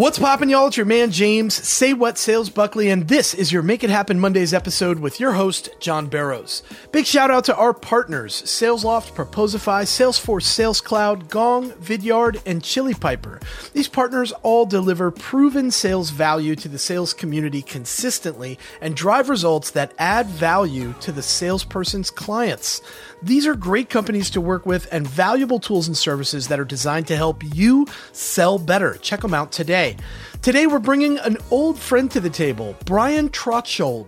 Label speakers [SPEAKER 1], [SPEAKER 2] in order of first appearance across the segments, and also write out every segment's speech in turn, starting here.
[SPEAKER 1] What's poppin', y'all? It's your man James, Say What Sales Buckley, and this is your Make It Happen Mondays episode with your host, John Barrows. Big shout out to our partners, SalesLoft, Proposify, Salesforce Sales Cloud, Gong, Vidyard, and Chili Piper. These partners all deliver proven sales value to the sales community consistently and drive results that add value to the salesperson's clients. These are great companies to work with and valuable tools and services that are designed to help you sell better. Check them out today. Today, we're bringing an old friend to the table. Brian Trotschuld,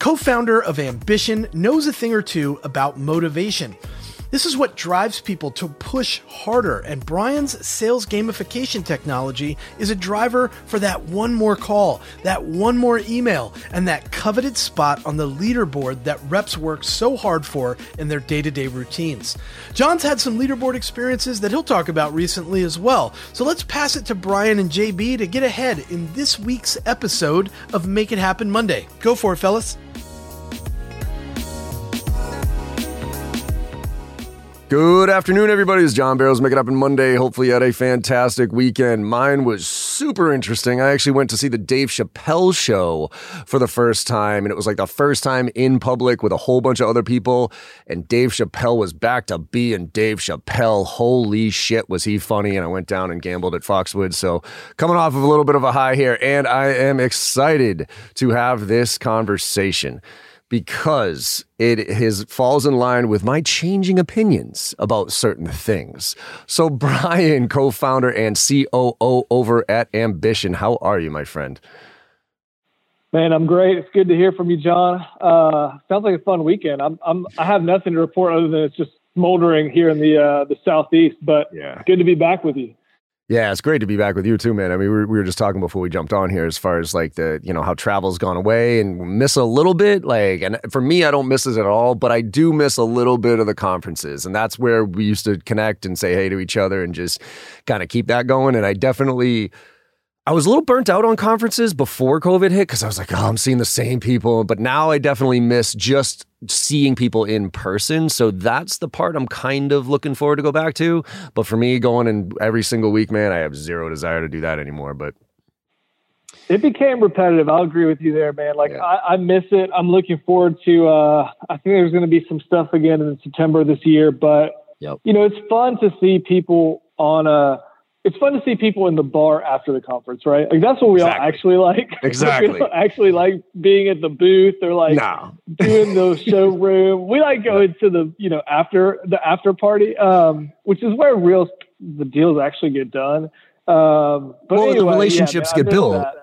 [SPEAKER 1] co founder of Ambition, knows a thing or two about motivation. This is what drives people to push harder, and Brian's sales gamification technology is a driver for that one more call, that one more email, and that coveted spot on the leaderboard that reps work so hard for in their day to day routines. John's had some leaderboard experiences that he'll talk about recently as well, so let's pass it to Brian and JB to get ahead in this week's episode of Make It Happen Monday. Go for it, fellas.
[SPEAKER 2] Good afternoon, everybody. It's John Barrows Make It Happen Monday. Hopefully, you had a fantastic weekend. Mine was super interesting. I actually went to see the Dave Chappelle show for the first time, and it was like the first time in public with a whole bunch of other people. And Dave Chappelle was back to being Dave Chappelle. Holy shit, was he funny! And I went down and gambled at Foxwoods. So, coming off of a little bit of a high here, and I am excited to have this conversation because it is, falls in line with my changing opinions about certain things. So, Brian, co founder and COO over at Ambition, how are you, my friend?
[SPEAKER 3] Man, I'm great. It's good to hear from you, John. Uh, sounds like a fun weekend. I'm, I'm, I have nothing to report other than it's just smoldering here in the uh, the southeast. But yeah. good to be back with you.
[SPEAKER 2] Yeah, it's great to be back with you too, man. I mean, we were, we were just talking before we jumped on here as far as like the, you know, how travel's gone away and miss a little bit. Like, and for me, I don't miss it at all, but I do miss a little bit of the conferences. And that's where we used to connect and say hey to each other and just kind of keep that going. And I definitely, I was a little burnt out on conferences before COVID hit because I was like, oh, I'm seeing the same people. But now I definitely miss just seeing people in person. So that's the part I'm kind of looking forward to go back to. But for me, going in every single week, man, I have zero desire to do that anymore. But
[SPEAKER 3] it became repetitive. I'll agree with you there, man. Like yeah. I, I, miss it. I'm looking forward to. uh I think there's going to be some stuff again in September this year, but yep. you know, it's fun to see people on a it's fun to see people in the bar after the conference, right? Like that's what we exactly. all actually like.
[SPEAKER 2] Exactly.
[SPEAKER 3] actually like being at the booth or like no. doing the showroom. We like going to the you know after the after party, um, which is where real the deals actually get done. Um, but
[SPEAKER 2] well,
[SPEAKER 3] anyway,
[SPEAKER 2] the relationships yeah, man, get built. That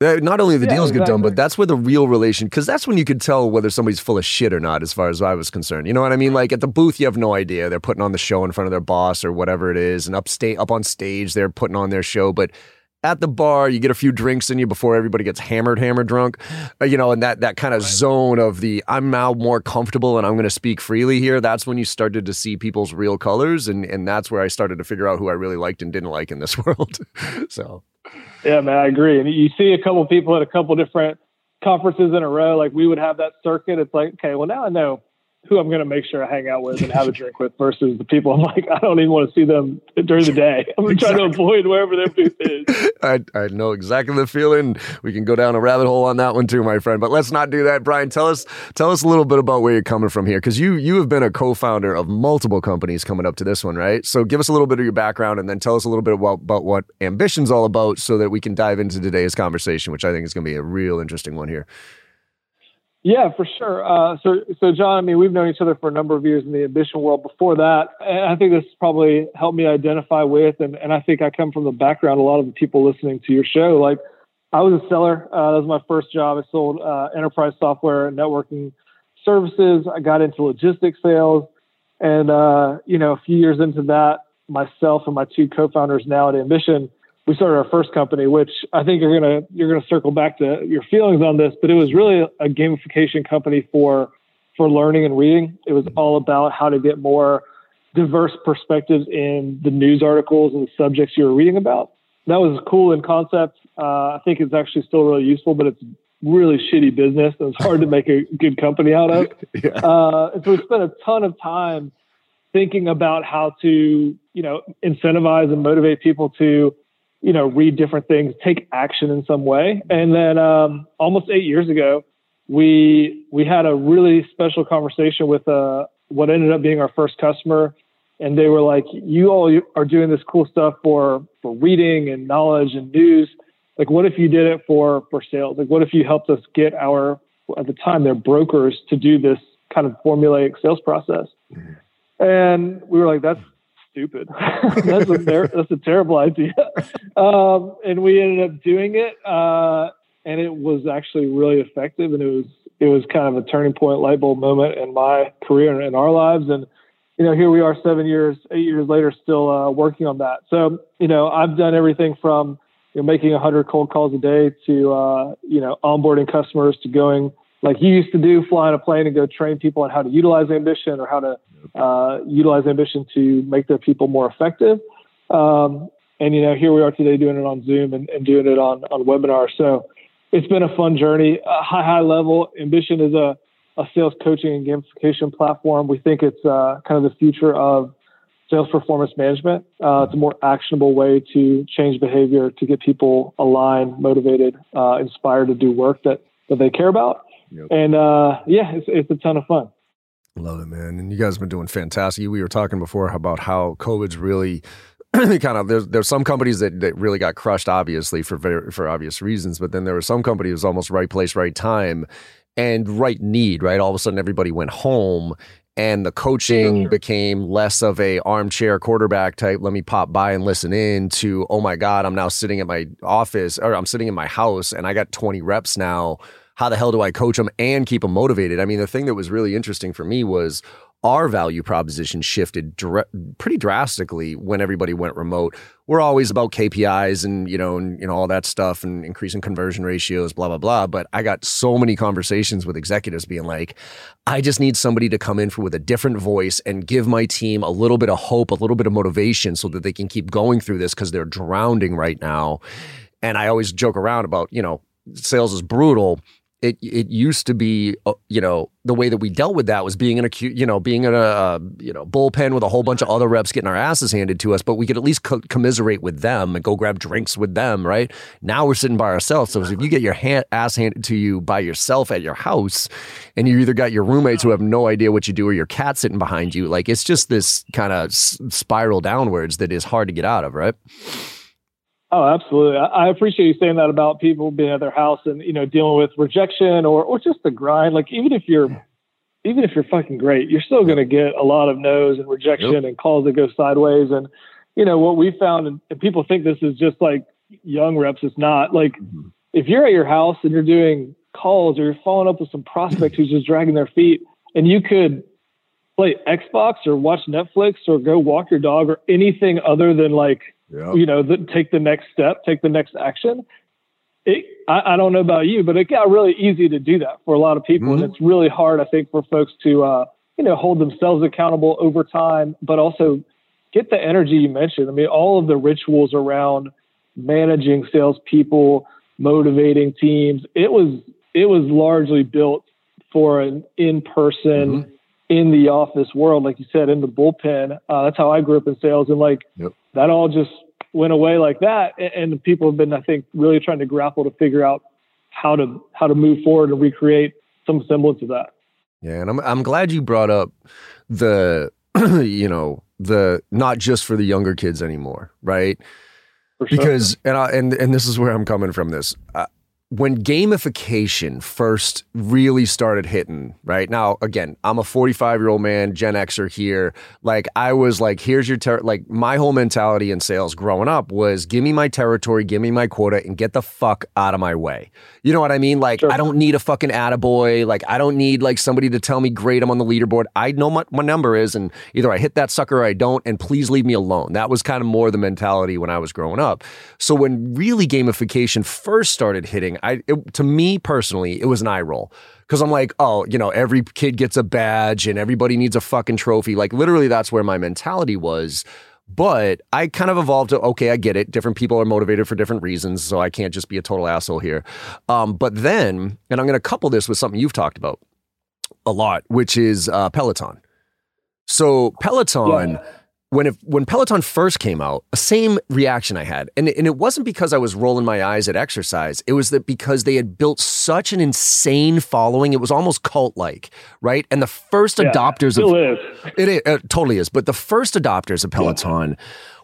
[SPEAKER 2] not only the yeah, deals exactly. get done, but that's where the real relation, because that's when you could tell whether somebody's full of shit or not, as far as I was concerned. You know what I mean? Like at the booth, you have no idea. They're putting on the show in front of their boss or whatever it is, and upstate up on stage, they're putting on their show. But at the bar, you get a few drinks in you before everybody gets hammered, hammered drunk, uh, you know, and that that kind of right. zone of the I'm now more comfortable and I'm going to speak freely here. That's when you started to see people's real colors, and and that's where I started to figure out who I really liked and didn't like in this world. so.
[SPEAKER 3] Yeah, man, I agree. And you see a couple people at a couple different conferences in a row. Like we would have that circuit. It's like, okay, well now I know who I'm going to make sure I hang out with and have a drink with versus the people I'm like, I don't even want to see them during the day. I'm exactly. trying to avoid wherever their booth is.
[SPEAKER 2] I, I know exactly the feeling. We can go down a rabbit hole on that one too, my friend. But let's not do that. Brian, tell us tell us a little bit about where you're coming from here, because you you have been a co-founder of multiple companies coming up to this one, right? So give us a little bit of your background and then tell us a little bit about, about what Ambition's all about, so that we can dive into today's conversation, which I think is going to be a real interesting one here.
[SPEAKER 3] Yeah, for sure. Uh, so, so John, I mean, we've known each other for a number of years in the ambition world. Before that, and I think this probably helped me identify with, and, and I think I come from the background. A lot of the people listening to your show, like I was a seller. Uh, that was my first job. I sold uh, enterprise software and networking services. I got into logistics sales, and uh, you know, a few years into that, myself and my two co-founders now at Ambition we started our first company, which I think you're gonna you're gonna circle back to your feelings on this, but it was really a gamification company for for learning and reading. It was all about how to get more diverse perspectives in the news articles and the subjects you were reading about. That was cool in concept. Uh, I think it's actually still really useful, but it's really shitty business and it's hard to make a good company out of. yeah. uh, and so we spent a ton of time thinking about how to, you know, incentivize and motivate people to you know, read different things, take action in some way. And then um, almost eight years ago, we we had a really special conversation with uh, what ended up being our first customer, and they were like, "You all are doing this cool stuff for for reading and knowledge and news. Like, what if you did it for for sales? Like, what if you helped us get our at the time their brokers to do this kind of formulaic sales process?" And we were like, "That's stupid. that's, a ter- that's a terrible idea. Um, and we ended up doing it, uh, and it was actually really effective. And it was it was kind of a turning point, light bulb moment in my career and in our lives. And you know, here we are, seven years, eight years later, still uh, working on that. So you know, I've done everything from you know, making 100 cold calls a day to uh, you know onboarding customers to going like you used to do, flying a plane and go train people on how to utilize ambition or how to uh, utilize ambition to make their people more effective. Um, and you know, here we are today doing it on Zoom and, and doing it on on webinar. So it's been a fun journey. Uh, high high level ambition is a a sales coaching and gamification platform. We think it's uh, kind of the future of sales performance management. Uh, it's a more actionable way to change behavior to get people aligned, motivated, uh, inspired to do work that that they care about. Yep. And uh, yeah, it's, it's a ton of fun.
[SPEAKER 2] Love it, man. And you guys have been doing fantastic. We were talking before about how COVID's really kind of there's there's some companies that, that really got crushed, obviously for very, for obvious reasons. But then there were some companies was almost right place, right time, and right need. Right, all of a sudden everybody went home, and the coaching sure. became less of a armchair quarterback type. Let me pop by and listen in. To oh my god, I'm now sitting at my office or I'm sitting in my house, and I got 20 reps now how the hell do I coach them and keep them motivated? I mean, the thing that was really interesting for me was our value proposition shifted dr- pretty drastically when everybody went remote. We're always about KPIs and you know and you know all that stuff and increasing conversion ratios, blah blah blah. But I got so many conversations with executives being like, I just need somebody to come in for with a different voice and give my team a little bit of hope, a little bit of motivation, so that they can keep going through this because they're drowning right now. And I always joke around about you know sales is brutal it it used to be uh, you know the way that we dealt with that was being in a you know being in a uh, you know bullpen with a whole bunch of other reps getting our asses handed to us but we could at least co- commiserate with them and go grab drinks with them right? Now we're sitting by ourselves so if you get your hand, ass handed to you by yourself at your house and you either got your roommates who have no idea what you do or your cat sitting behind you like it's just this kind of spiral downwards that is hard to get out of right
[SPEAKER 3] Oh, absolutely. I appreciate you saying that about people being at their house and you know dealing with rejection or or just the grind. Like even if you're even if you're fucking great, you're still going to get a lot of no's and rejection yep. and calls that go sideways. And you know what we found, and, people think this is just like young reps. It's not like mm-hmm. if you're at your house and you're doing calls or you're following up with some prospects who's just dragging their feet, and you could play Xbox or watch Netflix or go walk your dog or anything other than like yep. you know, the, take the next step, take the next action. It, I, I, don't know about you, but it got really easy to do that for a lot of people. Mm-hmm. And it's really hard, I think, for folks to, uh, you know, hold themselves accountable over time, but also get the energy you mentioned. I mean, all of the rituals around managing salespeople, motivating teams, it was, it was largely built for an in-person, mm-hmm. in the office world, like you said, in the bullpen. Uh, that's how I grew up in sales, and like yep. that all just went away like that. And people have been, I think, really trying to grapple to figure out how to how to move forward and recreate some semblance of that.
[SPEAKER 2] Yeah, and I'm I'm glad you brought up the you know the not just for the younger kids anymore, right? Sure. Because and I, and and this is where I'm coming from. This when gamification first really started hitting, right now, again, I'm a 45 year old man, Gen Xer here. Like, I was like, here's your, ter-. like, my whole mentality in sales growing up was give me my territory, give me my quota, and get the fuck out of my way. You know what I mean? Like, sure. I don't need a fucking attaboy. Like, I don't need like somebody to tell me, great, I'm on the leaderboard. I know what my number is, and either I hit that sucker or I don't, and please leave me alone. That was kind of more the mentality when I was growing up. So, when really gamification first started hitting, I it, to me personally, it was an eye roll because I'm like, oh, you know, every kid gets a badge and everybody needs a fucking trophy. Like literally, that's where my mentality was. But I kind of evolved to okay, I get it. Different people are motivated for different reasons, so I can't just be a total asshole here. Um, but then, and I'm going to couple this with something you've talked about a lot, which is uh, Peloton. So Peloton. Yeah when if, when Peloton first came out, the same reaction I had, and and it wasn't because I was rolling my eyes at exercise. It was that because they had built such an insane following, it was almost cult like, right? And the first
[SPEAKER 3] Yeah,
[SPEAKER 2] adopters
[SPEAKER 3] still
[SPEAKER 2] of
[SPEAKER 3] is.
[SPEAKER 2] it, is- it totally is, but the first adopters of Peloton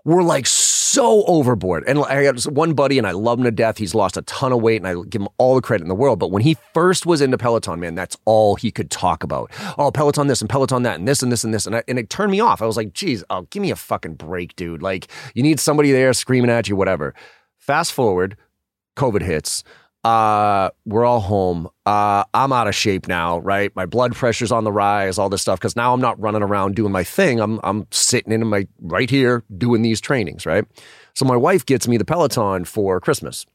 [SPEAKER 2] were like so overboard. And I got one buddy, and I love him to death. He's lost a ton of weight, and I give him all the credit in the world. But when he first was into Peloton, man, that's all he could talk about. Oh, Peloton this and Peloton that, and this and this and this, and I, and it turned me off. I was like, geez, oh, give me a fucking break, dude. Like you need somebody there screaming at you, whatever. Fast forward, COVID hits. Uh, we're all home. Uh, I'm out of shape now, right? My blood pressure's on the rise, all this stuff. Cause now I'm not running around doing my thing. I'm, I'm sitting in my right here doing these trainings, right? So my wife gets me the Peloton for Christmas.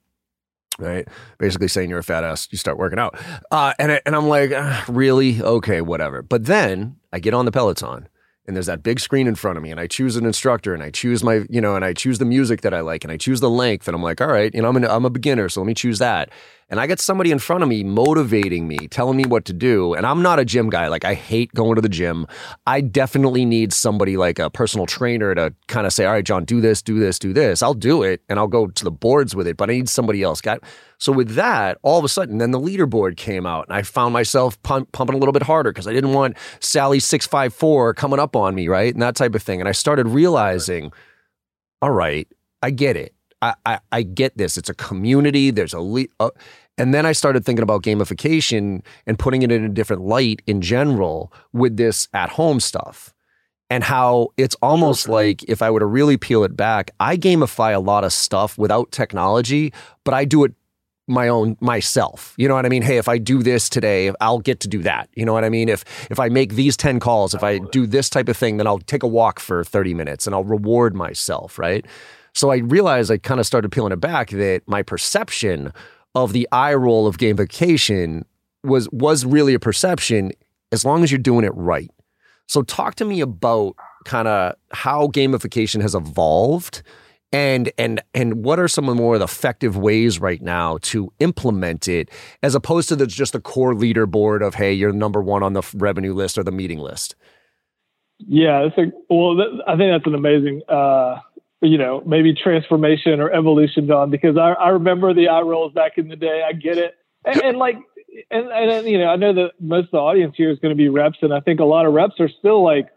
[SPEAKER 2] Right, basically saying you're a fat ass, you start working out, uh, and I- and I'm like, "Ah, really, okay, whatever. But then I get on the Peloton, and there's that big screen in front of me and I choose an instructor and I choose my, you know, and I choose the music that I like and I choose the length and I'm like, all right, you know, I'm, an, I'm a beginner, so let me choose that. And I get somebody in front of me motivating me, telling me what to do. And I'm not a gym guy. Like I hate going to the gym. I definitely need somebody like a personal trainer to kind of say, all right, John, do this, do this, do this. I'll do it and I'll go to the boards with it, but I need somebody else. Got so with that, all of a sudden, then the leaderboard came out, and I found myself pump, pumping a little bit harder because I didn't want Sally six five four coming up on me, right, and that type of thing. And I started realizing, all right, I get it. I I, I get this. It's a community. There's a le- uh, and then I started thinking about gamification and putting it in a different light in general with this at home stuff. And how it's almost like if I were to really peel it back, I gamify a lot of stuff without technology, but I do it my own myself. You know what I mean? Hey, if I do this today, I'll get to do that. You know what I mean? If if I make these 10 calls, if I do this type of thing, then I'll take a walk for 30 minutes and I'll reward myself, right? So I realized I kind of started peeling it back that my perception of the eye roll of gamification was was really a perception as long as you're doing it right. So talk to me about kind of how gamification has evolved and and and what are some of the more effective ways right now to implement it as opposed to the, just a core leaderboard of hey you're number one on the revenue list or the meeting list
[SPEAKER 3] Yeah, it's a, well, that, I think that's an amazing, uh, you know, maybe transformation or evolution, John, because I, I remember the eye rolls back in the day. I get it. And, and like, and, and, you know, I know that most of the audience here is going to be reps. And I think a lot of reps are still like,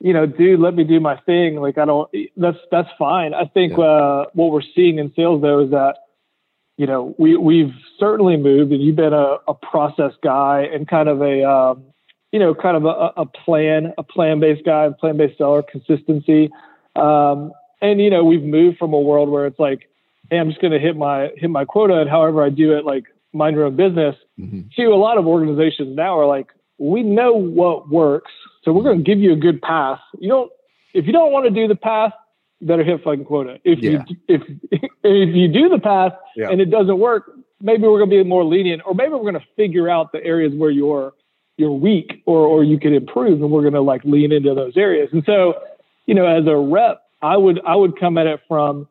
[SPEAKER 3] you know, dude, let me do my thing. Like, I don't, that's, that's fine. I think,
[SPEAKER 2] Yeah.
[SPEAKER 3] uh, what we're seeing in sales though is that, you know, we, we've certainly moved and you've been a, a process guy and kind of a, um, you know, kind of a, a plan, a plan-based guy, a plan-based seller, consistency. Um, and you know, we've moved from a world where it's like, hey, I'm just going to hit my hit my quota, and however I do it, like mind your own business. Mm-hmm. To a lot of organizations now are like, we know what works, so we're going to give you a good path. You don't, if you don't want to do the path, you better hit fucking quota. If
[SPEAKER 2] Yeah.
[SPEAKER 3] you if if you do the path
[SPEAKER 2] Yeah.
[SPEAKER 3] and it doesn't work, maybe we're going to be more lenient, or maybe we're going to figure out the areas where you're you're weak or or you can improve and we're going to like lean into those areas and so you know as a rep i would i would come at it from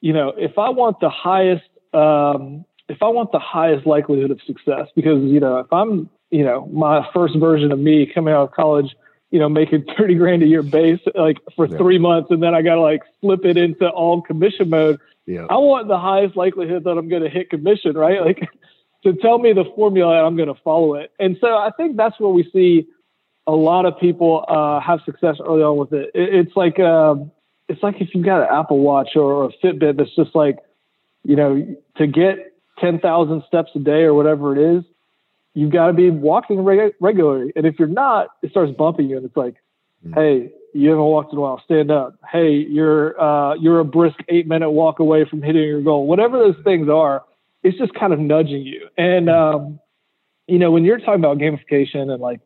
[SPEAKER 3] you know if i want the highest um if i want the highest likelihood of success because you know if i'm you know my first version of me coming out of college you know making 30 grand a year base like for
[SPEAKER 2] Yeah.
[SPEAKER 3] 3 months and then i got to like flip it into all commission mode
[SPEAKER 2] yeah
[SPEAKER 3] I want the highest likelihood that I'm going to hit commission, right? Like to tell me the formula, I'm going to follow it. And so I think that's where we see a lot of people uh, have success early on with it. it it's like um, it's like if you've got an Apple Watch or a Fitbit that's just like, you know, to get 10,000 steps a day or whatever it is, you've got to be walking reg- regularly. And if you're not, it starts bumping you, and it's like, hey, you haven't walked in a while, stand up. Hey, you're uh, you're a brisk eight minute walk away from hitting your goal. Whatever those things are, it's just kind of nudging you. And um, you know, when you're talking about gamification and like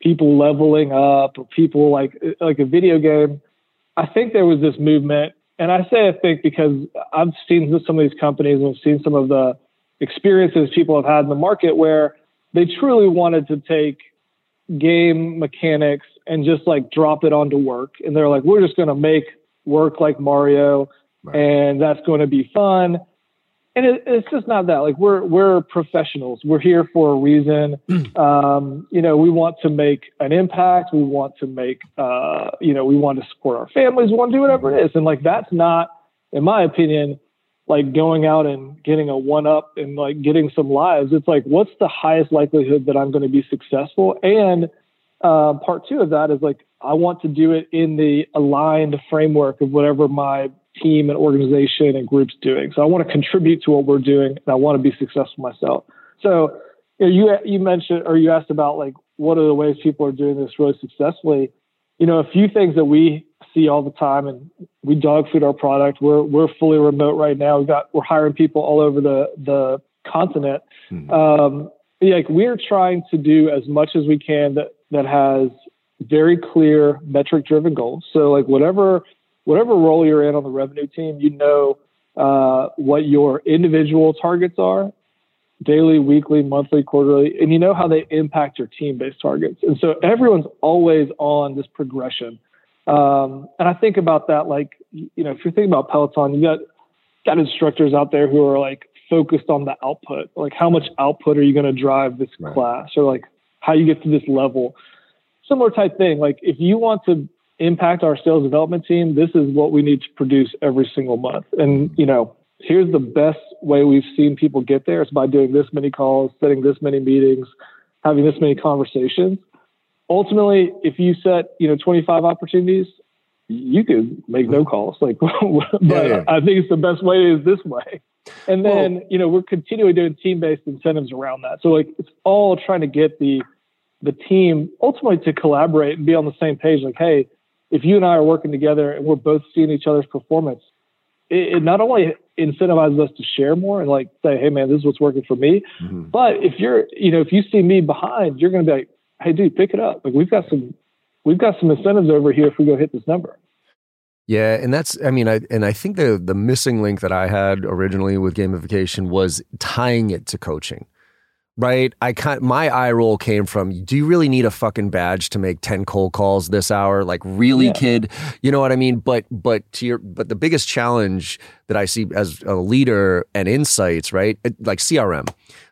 [SPEAKER 3] people leveling up or people like like a video game, I think there was this movement, and I say I think because I've seen some of these companies and I've seen some of the experiences people have had in the market where they truly wanted to take game mechanics and just like drop it onto work. And they're like, we're just going to make work like Mario
[SPEAKER 2] Right.
[SPEAKER 3] and that's going to be fun. And it, it's just not that. Like we're we're professionals. We're here for a reason. Um, you know, we want to make an impact. We want to make. Uh, you know, we want to support our families. We want to do whatever it is, and like that's not, in my opinion, like going out and getting a one up and like getting some lives. It's like what's the highest likelihood that I'm going to be successful? And uh, part two of that is like I want to do it in the aligned framework of whatever my team and organization and groups doing. So I want to contribute to what we're doing and I want to be successful myself. So you, know, you, you mentioned or you asked about like what are the ways people are doing this really successfully. You know, a few things that we see all the time and we dog food our product. We're we're fully remote right now. We've got we're hiring people all over the the continent. Mm-hmm. Um, like we're trying to do as much as we can that that has very clear metric driven goals. So like whatever whatever role you're in on the revenue team, you know uh, what your individual targets are daily, weekly, monthly, quarterly, and you know how they impact your team based targets. And so everyone's always on this progression. Um, and I think about that like, you know, if you're thinking about Peloton, you got got instructors out there who are like focused on the output, like how much output are you going to drive this right. class or like how you get to this level. Similar type thing. Like if you want to impact our sales development team, this is what we need to produce every single month. And, you know, here's the best way we've seen people get there is by doing this many calls, setting this many meetings, having this many conversations. Ultimately, if you set, you know, 25 opportunities, you could make no mm-hmm. calls. Like, but yeah, yeah. I think it's the best way is this way. And then, well, you know, we're continually doing team-based incentives around that. So like it's all trying to get the the team ultimately to collaborate and be on the same page. Like, hey, if you and I are working together and we're both seeing each other's performance, it, it not only incentivizes us to share more and like say, hey man, this is what's working for me. Mm-hmm. But if you're, you know, if you see me behind, you're going to be like, hey dude, pick it up. Like we've got some, we've got some incentives over here if we go hit this number.
[SPEAKER 2] Yeah, and that's I mean I and I think the the missing link that I had originally with gamification was tying it to coaching right? I kind my eye roll came from do you really need a fucking badge to make 10 cold calls this hour? Like really, yeah. kid? You know what I mean? But but to your but the biggest challenge that I see as a leader and insights, right? Like CRM.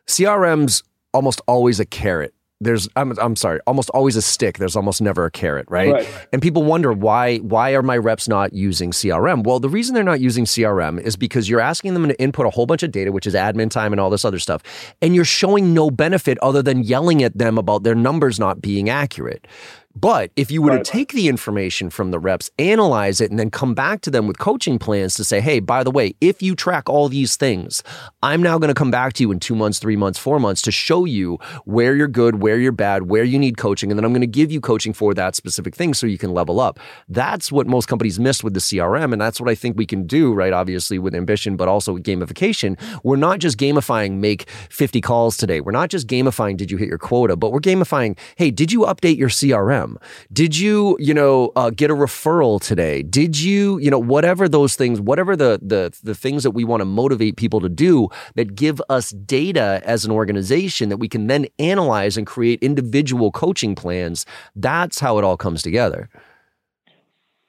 [SPEAKER 2] CRM's almost always a carrot there's I'm I'm sorry, almost always a stick. There's almost never a carrot, right? right? And people wonder why why are my reps not using CRM? Well, the reason they're not using CRM is because you're asking them to input a whole bunch of data, which is admin time and all this other stuff, and you're showing no benefit other than yelling at them about their numbers not being accurate. But if you were right. to take the information from the reps, analyze it, and then come back to them with coaching plans to say, hey, by the way, if you track all these things, I'm now going to come back to you in two months, three months, four months to show you where you're good, where you're bad, where you need coaching. And then I'm going to give you coaching for that specific thing so you can level up. That's what most companies miss with the CRM. And that's what I think we can do, right? Obviously, with ambition, but also with gamification. We're not just gamifying make 50 calls today. We're not just gamifying, did you hit your quota, but we're gamifying, hey, did you update your CRM? Them? Did you, you know, uh, get a referral today? Did you, you know, whatever those things, whatever the the the things that we want to motivate people to do that give us data as an organization that we can then analyze and create individual coaching plans. That's how it all comes together.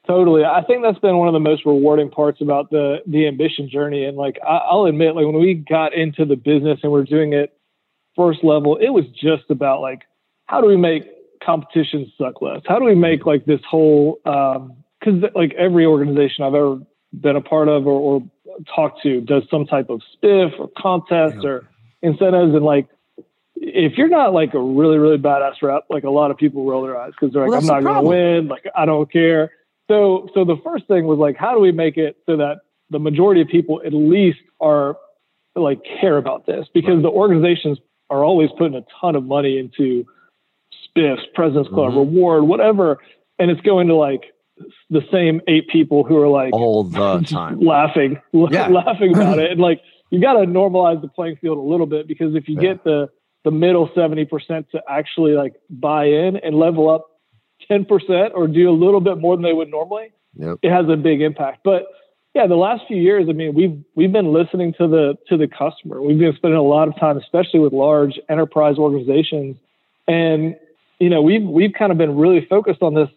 [SPEAKER 3] Totally. I think that's been one of the most rewarding parts about the the ambition journey. And like I'll admit, like when we got into the business and we're doing it first level, it was just about like how do we make competitions suck less? How do we make like this whole because um, like every organization I've ever been a part of or, or talked to does some type of spiff or contest yeah. or incentives and like if you're not like a really really badass rep, like a lot of people roll their eyes because they're like, well, I'm not going to win, like I don't care. So so the first thing was like, how do we make it so that the majority of people at least are like care about this because right. the organizations are always putting a ton of money into spiffs, President's Club, mm-hmm. reward, whatever, and it's going to like the same eight people who are like
[SPEAKER 2] all the time
[SPEAKER 3] laughing, yeah. laughing about it, and like you got to normalize the playing field a little bit because if you yeah. get the the middle 70% to actually like buy in and level up 10% or do a little bit more than they would normally, yep. it has a big impact. But yeah, the last few years, I mean, we've we've been listening to the to the customer. We've been spending a lot of time, especially with large enterprise organizations, and you know, we've we've kind of been really focused on this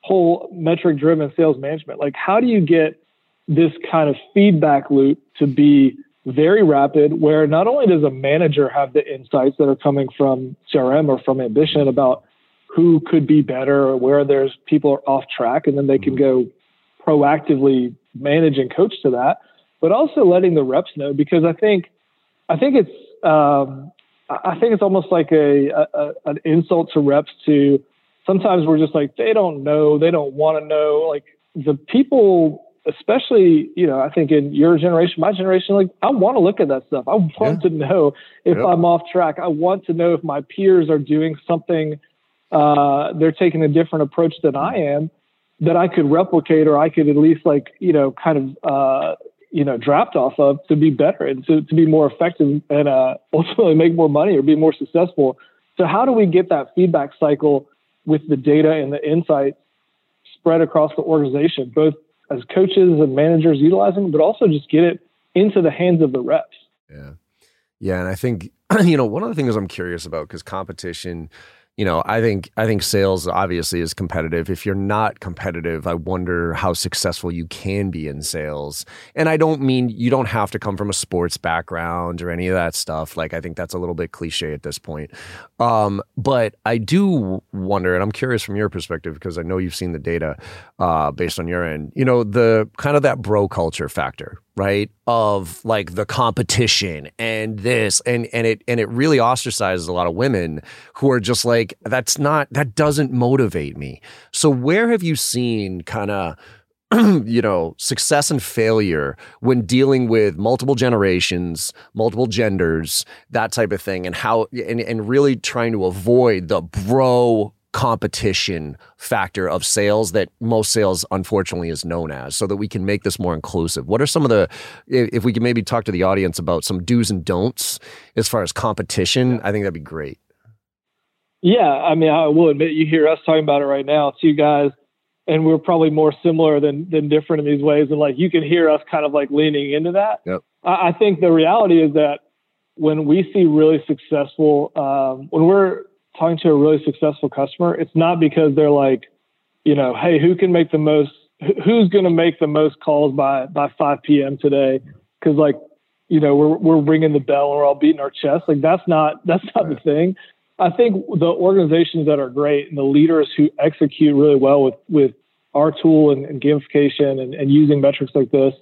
[SPEAKER 3] whole metric driven sales management. Like how do you get this kind of feedback loop to be very rapid, where not only does a manager have the insights that are coming from CRM or from ambition about who could be better or where there's people are off track, and then they can go proactively manage and coach to that, but also letting the reps know because I think I think it's um, I think it's almost like a, a an insult to reps to sometimes we're just like they don't know they don't want to know like the people especially you know i think in your generation my generation like i want to look at that stuff i want yeah. to know if yep. i'm off track i want to know if my peers are doing something uh, they're taking a different approach than i am that i could replicate or i could at least like you know kind of uh, you know dropped off of to be better and to, to be more effective and uh, ultimately make more money or be more successful so how do we get that feedback cycle with the data and the insights spread across the organization both as coaches and managers utilizing, but also just get it into the hands of the reps.
[SPEAKER 2] Yeah. Yeah. And I think, you know, one of the things I'm curious about because competition you know, I think I think sales obviously is competitive. If you're not competitive, I wonder how successful you can be in sales. And I don't mean you don't have to come from a sports background or any of that stuff. Like I think that's a little bit cliche at this point. Um, but I do wonder, and I'm curious from your perspective because I know you've seen the data uh, based on your end. You know, the kind of that bro culture factor, right of like the competition and this and and it and it really ostracizes a lot of women who are just like that's not that doesn't motivate me. So where have you seen kind of you know success and failure when dealing with multiple generations multiple genders that type of thing and how and, and really trying to avoid the bro competition factor of sales that most sales unfortunately is known as so that we can make this more inclusive. What are some of the if we can maybe talk to the audience about some do's and don'ts as far as competition i think that'd be great.
[SPEAKER 3] Yeah i mean i will admit you hear us talking about it right now two guys and we're probably more similar than than different in these ways and like you can hear us kind of like leaning into that.
[SPEAKER 2] Yep.
[SPEAKER 3] I, I think the reality is that when we see really successful um, when we're talking to a really successful customer, it's not because they're like, you know, hey, who can make the most, who's going to make the most calls by by 5 p.m. today? Because like, you know, we're we're ringing the bell and we're all beating our chest. Like that's not that's not right. the thing. I think the organizations that are great and the leaders who execute really well with with our tool and, and gamification and, and using metrics like this,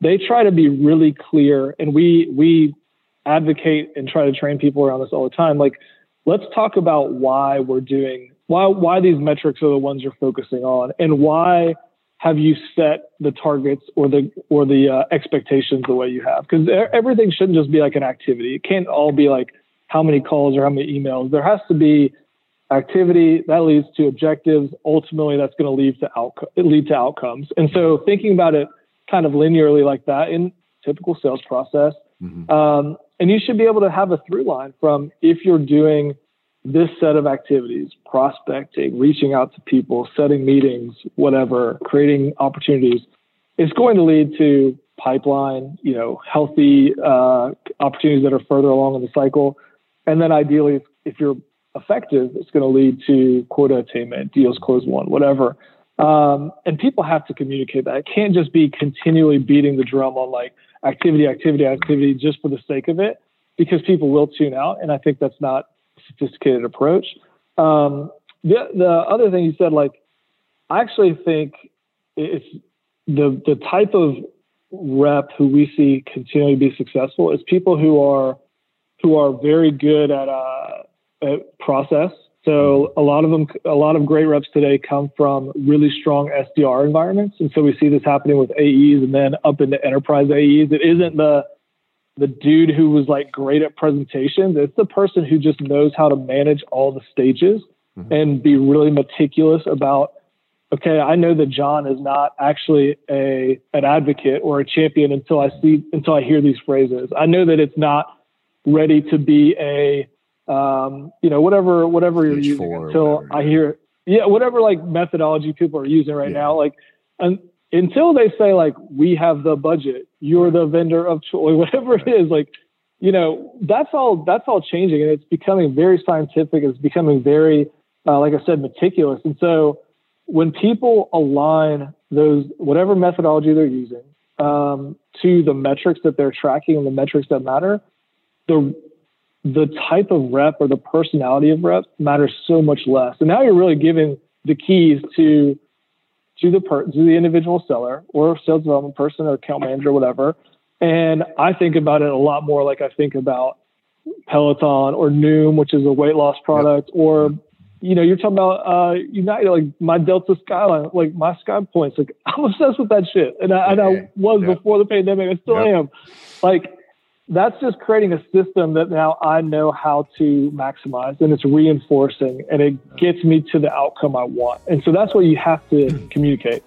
[SPEAKER 3] they try to be really clear. And we we advocate and try to train people around this all the time. Like let's talk about why we're doing why why these metrics are the ones you're focusing on and why have you set the targets or the or the uh, expectations the way you have? Because everything shouldn't just be like an activity. It can't all be like how many calls or how many emails. There has to be activity that leads to objectives. Ultimately that's going to lead to outcome it lead to outcomes. And so thinking about it kind of linearly like that in typical sales process mm-hmm. um, and you should be able to have a through line from if you're doing this set of activities, prospecting, reaching out to people, setting meetings, whatever, creating opportunities, it's going to lead to pipeline, you know, healthy uh, opportunities that are further along in the cycle. And then ideally, if you're effective, it's going to lead to quota attainment, deals closed won, whatever. Um, and people have to communicate that. It can't just be continually beating the drum on like, activity, activity, activity just for the sake of it, because people will tune out. And I think that's not a sophisticated approach. Um, the, the other thing you said, like, I actually think it's the, the type of rep who we see continually be successful is people who are, who are very good at, uh, at process so a lot of them, a lot of great reps today come from really strong SDR environments, and so we see this happening with AEs and then up into enterprise AEs. It isn't the the dude who was like great at presentations. It's the person who just knows how to manage all the stages mm-hmm. and be really meticulous about. Okay, I know that John is not actually a an advocate or a champion until I see until I hear these phrases. I know that it's not ready to be a um, you know, whatever whatever you're using until whatever, I hear yeah, whatever like methodology people are using right yeah. now, like and until they say like we have the budget, you're the vendor of choice, whatever it is, like you know, that's all that's all changing and it's becoming very scientific. It's becoming very, uh, like I said, meticulous. And so when people align those whatever methodology they're using um, to the metrics that they're tracking and the metrics that matter, the the type of rep or the personality of rep matters so much less. And now you're really giving the keys to to the per, to the individual seller or sales development person or account manager, or whatever. And I think about it a lot more like I think about Peloton or Noom, which is a weight loss product, yep. or you know, you're talking about uh, United, like my Delta SkyMiles, like my Sky Points. Like I'm obsessed with that shit, and I, and I was yep. before the pandemic. I still yep. am. Like that's just creating a system that now I know how to maximize, and it's reinforcing, and it gets me to the outcome I want. And so that's what you have to communicate.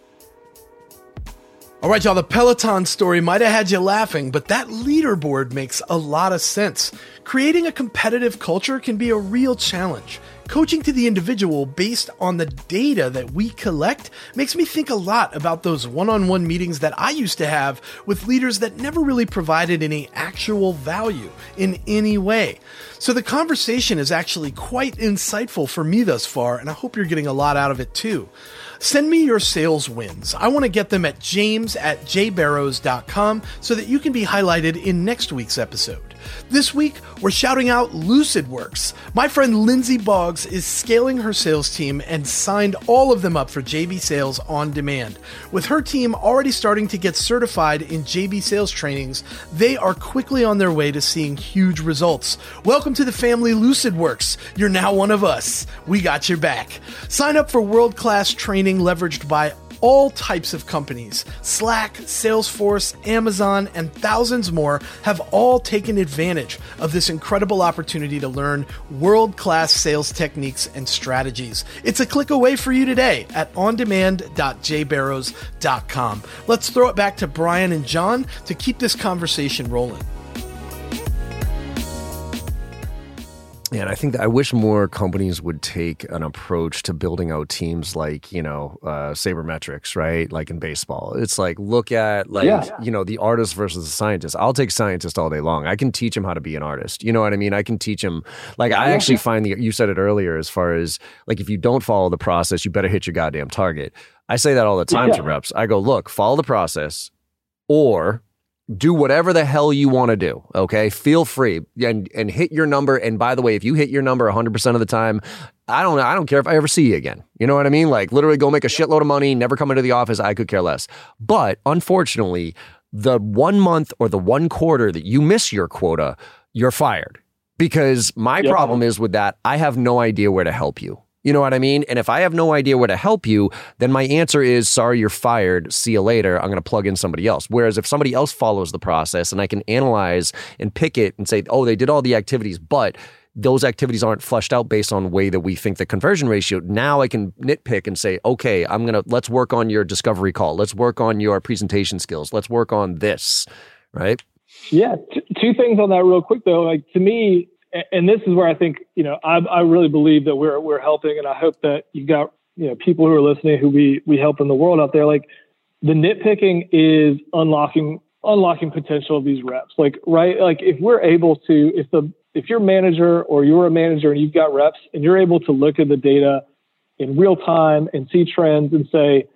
[SPEAKER 1] All right, y'all, the Peloton story might have had you laughing, but that leaderboard makes a lot of sense. Creating a competitive culture can be a real challenge. Coaching to the individual based on the data that we collect makes me think a lot about those one on one meetings that I used to have with leaders that never really provided any actual value in any way. So the conversation is actually quite insightful for me thus far, and I hope you're getting a lot out of it too. Send me your sales wins. I want to get them at james at jbarrows.com so that you can be highlighted in next week's episode. This week, we're shouting out LucidWorks. My friend Lindsay Boggs is scaling her sales team and signed all of them up for JB Sales on demand. With her team already starting to get certified in JB Sales trainings, they are quickly on their way to seeing huge results. Welcome to the family LucidWorks. You're now one of us. We got your back. Sign up for world class training leveraged by all types of companies Slack, Salesforce, Amazon, and thousands more have all taken advantage of this incredible opportunity to learn world class sales techniques and strategies. It's a click away for you today at ondemand.jbarrows.com. Let's throw it back to Brian and John to keep this conversation rolling.
[SPEAKER 2] And I think that I wish more companies would take an approach to building out teams like, you know, uh, sabermetrics, right? Like in baseball. It's like, look at, like, yeah. you know, the artist versus the scientist. I'll take scientist all day long. I can teach him how to be an artist. You know what I mean? I can teach him, like, I actually find the, you said it earlier, as far as, like, if you don't follow the process, you better hit your goddamn target. I say that all the time yeah. to reps. I go, look, follow the process or do whatever the hell you want to do. Okay. Feel free and, and hit your number. And by the way, if you hit your number 100% of the time, I don't I don't care if I ever see you again. You know what I mean? Like literally go make a shitload of money, never come into the office. I could care less. But unfortunately, the one month or the one quarter that you miss your quota, you're fired. Because my yep. problem is with that, I have no idea where to help you. You know what I mean? And if I have no idea where to help you, then my answer is sorry, you're fired. See you later. I'm going to plug in somebody else. Whereas if somebody else follows the process and I can analyze and pick it and say, oh, they did all the activities, but those activities aren't flushed out based on way that we think the conversion ratio. Now I can nitpick and say, okay, I'm going to let's work on your discovery call. Let's work on your presentation skills. Let's work on this, right?
[SPEAKER 3] Yeah, t- two things on that real quick though. Like to me, and this is where I think you know I, I really believe that we're we're helping, and I hope that you got you know people who are listening who we we help in the world out there. Like the nitpicking is unlocking unlocking potential of these reps. Like right, like if we're able to, if the if you're manager or you're a manager and you've got reps and you're able to look at the data in real time and see trends and say,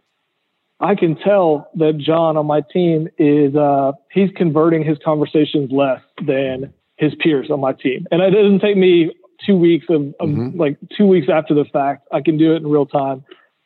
[SPEAKER 3] I can tell that John on my team is uh, he's converting his conversations less than his peers on my team. And it doesn't take me two weeks of, of mm-hmm. like two weeks after the fact. I can do it in real time.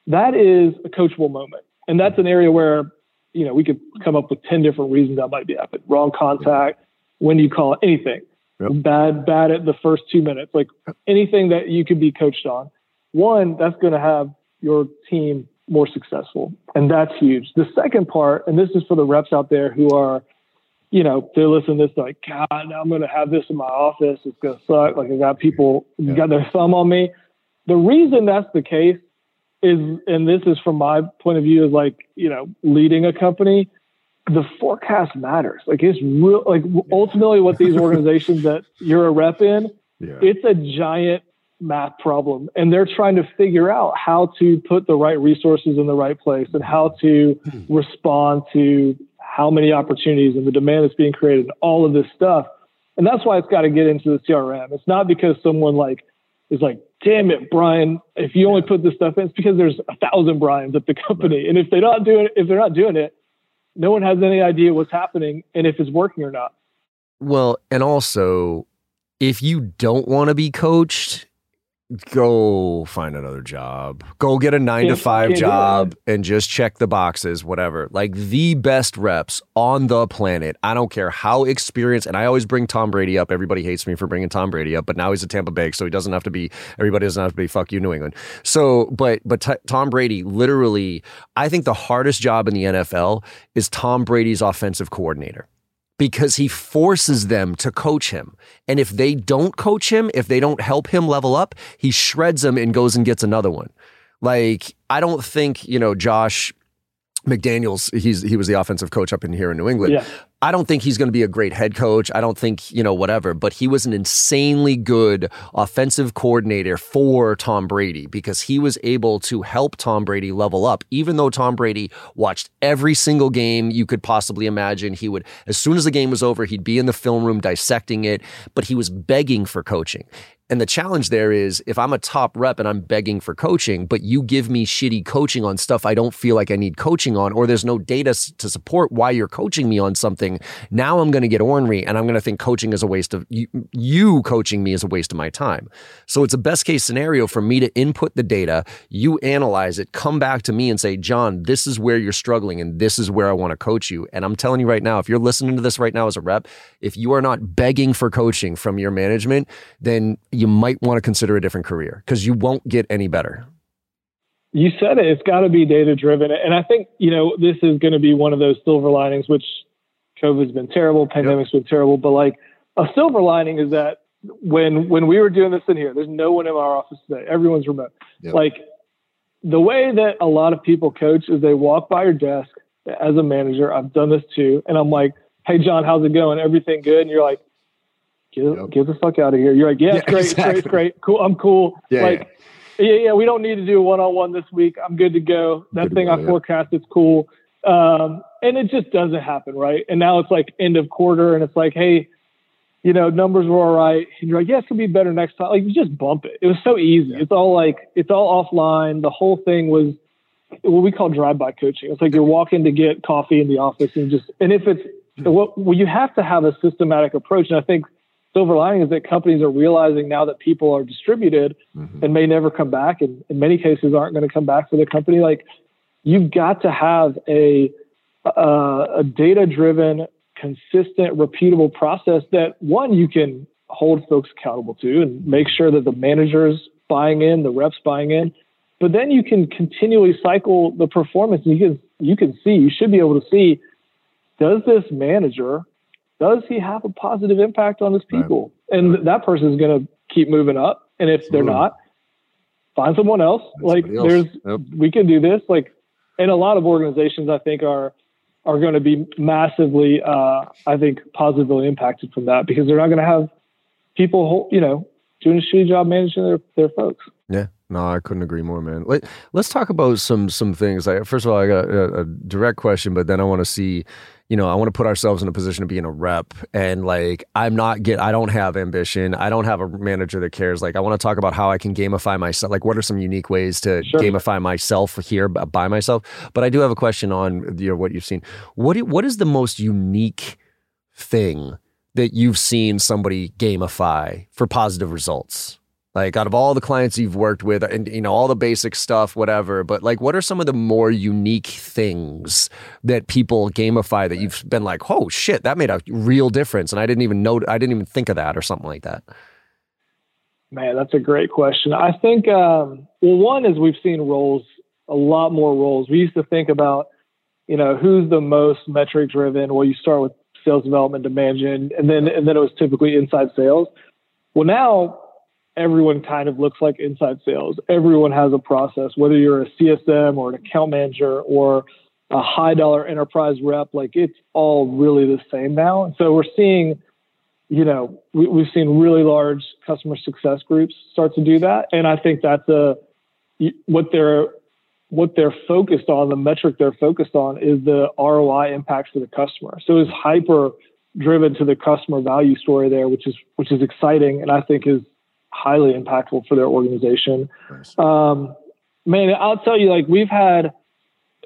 [SPEAKER 3] That is a coachable moment. And that's an area where, you know, we could come up with 10 different reasons that might be happening. Wrong contact. When do you call it? Anything. Yep. Bad, bad at the first two minutes. Like anything that you could be coached on. One, that's going to have your team more successful. And that's huge. The second part, and this is for the reps out there who are you know, they're listening to this like, God, I'm going to have this in my office. It's going to suck. Like I got people yeah. got their thumb on me. The reason that's the case is, and this is from my point of view, is like, you know, leading a company, the forecast matters. Like it's real, like ultimately what these organizations that you're a rep in, yeah. it's a giant math problem and they're trying to figure out how to put the right resources in the right place and how to hmm. respond to how many opportunities and the demand that's being created and all of this stuff. And that's why it's got to get into the CRM. It's not because someone like is like, damn it, Brian, if you only put this stuff in, it's because there's a thousand Brians at the company. And if they're not doing it, if they're not doing it, no one has any idea what's happening and if it's working or not.
[SPEAKER 2] Well, and also, if you don't want to be coached, go find another job. Go get a nine to five job and just check the boxes, whatever. Like the best reps on the planet. I don't care how experienced, and I always bring Tom Brady up. Everybody hates me for bringing Tom Brady up, but now he's a Tampa Bay, so he doesn't have to be, everybody doesn't have to be, fuck you, New England. So, but, but t- Tom Brady literally, I think the hardest job in the NFL is Tom Brady's offensive coordinator because he forces them to coach him. And if they don't coach him, if they don't help him level up, he shreds them and goes and gets another one. Like, I don't think, you know, Josh McDaniels, he's he was the offensive coach up in here in New England. Yeah. I don't think he's going to be a great head coach. I don't think, you know, whatever, but he was an insanely good offensive coordinator for Tom Brady because he was able to help Tom Brady level up. Even though Tom Brady watched every single game you could possibly imagine, he would, as soon as the game was over, he'd be in the film room dissecting it, but he was begging for coaching. And the challenge there is if I'm a top rep and I'm begging for coaching, but you give me shitty coaching on stuff I don't feel like I need coaching on, or there's no data to support why you're coaching me on something, now I'm going to get ornery and I'm going to think coaching is a waste of you, you coaching me is a waste of my time. So it's a best case scenario for me to input the data, you analyze it, come back to me and say, John, this is where you're struggling and this is where I want to coach you. And I'm telling you right now, if you're listening to this right now as a rep, if you are not begging for coaching from your management, then you might want to consider a different career because you won't get any better.
[SPEAKER 3] You said it. It's got to be data driven. And I think, you know, this is going to be one of those silver linings, which COVID's been terrible, pandemic's yep. been terrible. But like a silver lining is that when when we were doing this in here, there's no one in our office today. Everyone's remote. Yep. Like the way that a lot of people coach is they walk by your desk as a manager. I've done this too. And I'm like, hey, John, how's it going? Everything good? And you're like, get, yep. get the fuck out of here. You're like, yeah, it's yeah, great, exactly. great, great, cool. I'm cool. Yeah, like, yeah. yeah, we don't need to do one-on-one this week. I'm good to go. That good thing go, I yeah. forecast is cool. Um, and it just doesn't happen, right? And now it's like end of quarter, and it's like, hey, you know, numbers were all right. And you're like, yeah, it's gonna be better next time. Like, you just bump it. It was so easy. It's all like, it's all offline. The whole thing was what we call drive-by coaching. It's like you're walking to get coffee in the office, and just, and if it's, what well, you have to have a systematic approach. And I think silver lining is that companies are realizing now that people are distributed mm-hmm. and may never come back, and in many cases aren't going to come back for the company. Like you've got to have a a data driven, consistent, repeatable process that one you can hold folks accountable to and make sure that the managers buying in, the reps buying in, but then you can continually cycle the performance. And you can you can see you should be able to see does this manager does he have a positive impact on his people? Right. And right. that person is going to keep moving up. And if Absolutely. they're not, find someone else. Like else. there's, yep. we can do this. Like, and a lot of organizations I think are are going to be massively, uh, I think, positively impacted from that because they're not going to have people, you know, doing a shitty job managing their their folks.
[SPEAKER 2] Yeah. No, I couldn't agree more, man. Let, let's talk about some some things. Like, first of all, I got a, a direct question, but then I want to see you know, I want to put ourselves in a position of being a rep and like I'm not get I don't have ambition. I don't have a manager that cares. Like I want to talk about how I can gamify myself. Like what are some unique ways to sure. gamify myself here by myself? But I do have a question on you know what you've seen. What what is the most unique thing that you've seen somebody gamify for positive results? Like out of all the clients you've worked with and you know all the basic stuff whatever, but like what are some of the more unique things that people gamify that you've been like, "Oh shit, that made a real difference." And I didn't even know I didn't even think of that or something like that.
[SPEAKER 3] Man, that's a great question. I think um, well one is we've seen roles a lot more roles. We used to think about, you know, who's the most metric driven. Well, you start with sales development to management and then and then it was typically inside sales. Well, now everyone kind of looks like inside sales. Everyone has a process, whether you're a CSM or an account manager or a high dollar enterprise rep, like it's all really the same now. And so we're seeing, you know, we, we've seen really large customer success groups start to do that. And I think that's a, what they're, what they're focused on, the metric they're focused on is the ROI impact to the customer. So it's hyper driven to the customer value story there, which is, which is exciting. And I think is, highly impactful for their organization. Nice. Um, man, I'll tell you, like we've had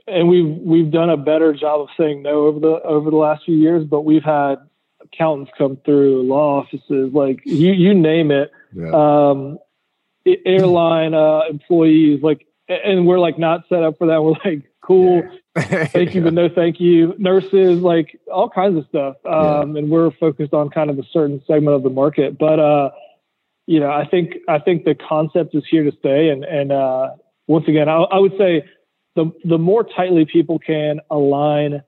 [SPEAKER 3] and we've we've done a better job of saying no over the over the last few years. But we've had accountants come through, law offices, like you you name it, yeah. um, airline uh, employees, like, and we're like not set up for that. We're like, cool, yeah. thank you, yeah. but no thank you. Nurses, like all kinds of stuff, um, and we're focused on kind of a certain segment of the market. But uh, you know, I think I think the concept is here to stay, and and uh, once again, I, I would say the the more tightly people can align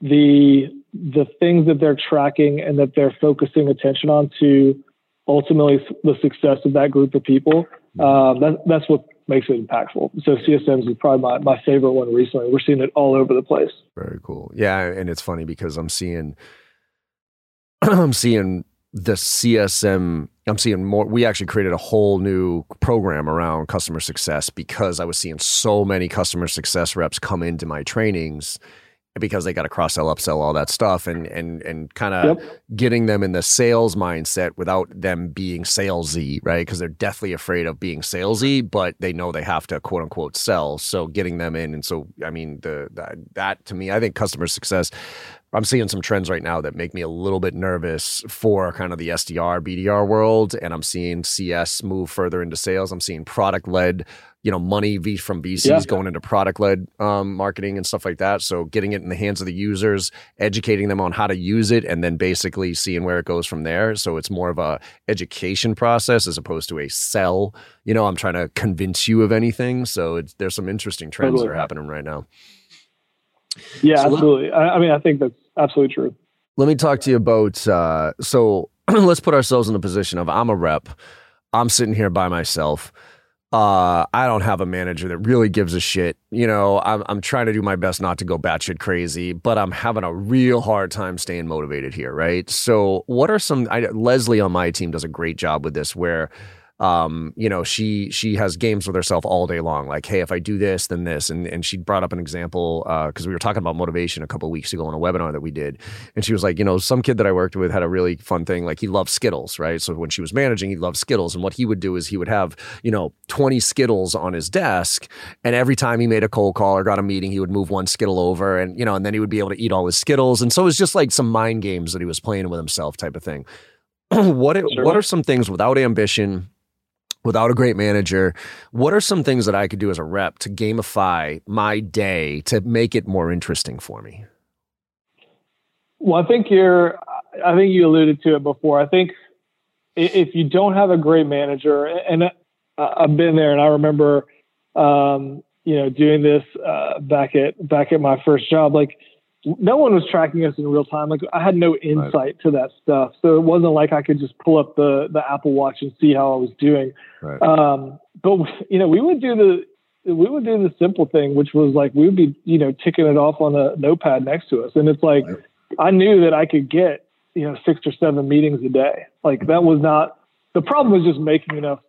[SPEAKER 3] the the things that they're tracking and that they're focusing attention on to ultimately the success of that group of people. Um, that, that's what makes it impactful. So CSMs is probably my, my favorite one recently. We're seeing it all over the place.
[SPEAKER 2] Very cool. Yeah, and it's funny because I'm seeing I'm seeing the CSM I'm seeing more we actually created a whole new program around customer success because I was seeing so many customer success reps come into my trainings because they got to cross sell, upsell, all that stuff, and and and kind of yep. getting them in the sales mindset without them being salesy, right? Because they're deathly afraid of being salesy, but they know they have to quote unquote sell. So getting them in, and so I mean the that, that to me, I think customer success. I'm seeing some trends right now that make me a little bit nervous for kind of the SDR, BDR world, and I'm seeing CS move further into sales. I'm seeing product led you know money from VCs yeah. going into product led um, marketing and stuff like that. So getting it in the hands of the users, educating them on how to use it, and then basically seeing where it goes from there. So it's more of a education process as opposed to a sell. You know, I'm trying to convince you of anything. So there's some interesting trends totally. that are happening right now.
[SPEAKER 3] Yeah, so absolutely. I, I mean, I think that's absolutely true.
[SPEAKER 2] Let me talk to you about. Uh, so let's put ourselves in the position of I'm a rep. I'm sitting here by myself uh, I don't have a manager that really gives a shit. You know, I'm, I'm trying to do my best not to go batshit crazy, but I'm having a real hard time staying motivated here, right? So, what are some? I, Leslie on my team does a great job with this, where um, you know, she she has games with herself all day long. Like, hey, if I do this, then this, and and she brought up an example because uh, we were talking about motivation a couple weeks ago on a webinar that we did, and she was like, you know, some kid that I worked with had a really fun thing. Like, he loved Skittles, right? So when she was managing, he loved Skittles, and what he would do is he would have you know twenty Skittles on his desk, and every time he made a cold call or got a meeting, he would move one Skittle over, and you know, and then he would be able to eat all his Skittles, and so it was just like some mind games that he was playing with himself, type of thing. what it, sure. what are some things without ambition? Without a great manager, what are some things that I could do as a rep to gamify my day to make it more interesting for me?
[SPEAKER 3] Well, I think you're, I think you alluded to it before. I think if you don't have a great manager, and I've been there and I remember, um, you know, doing this uh, back at back at my first job, like no one was tracking us in real time. Like I had no insight right. to that stuff, so it wasn't like I could just pull up the the Apple Watch and see how I was doing. Right. Um, but you know, we would do the we would do the simple thing, which was like we would be you know ticking it off on a notepad next to us, and it's like right. I knew that I could get you know six or seven meetings a day. Like that was not the problem was just making enough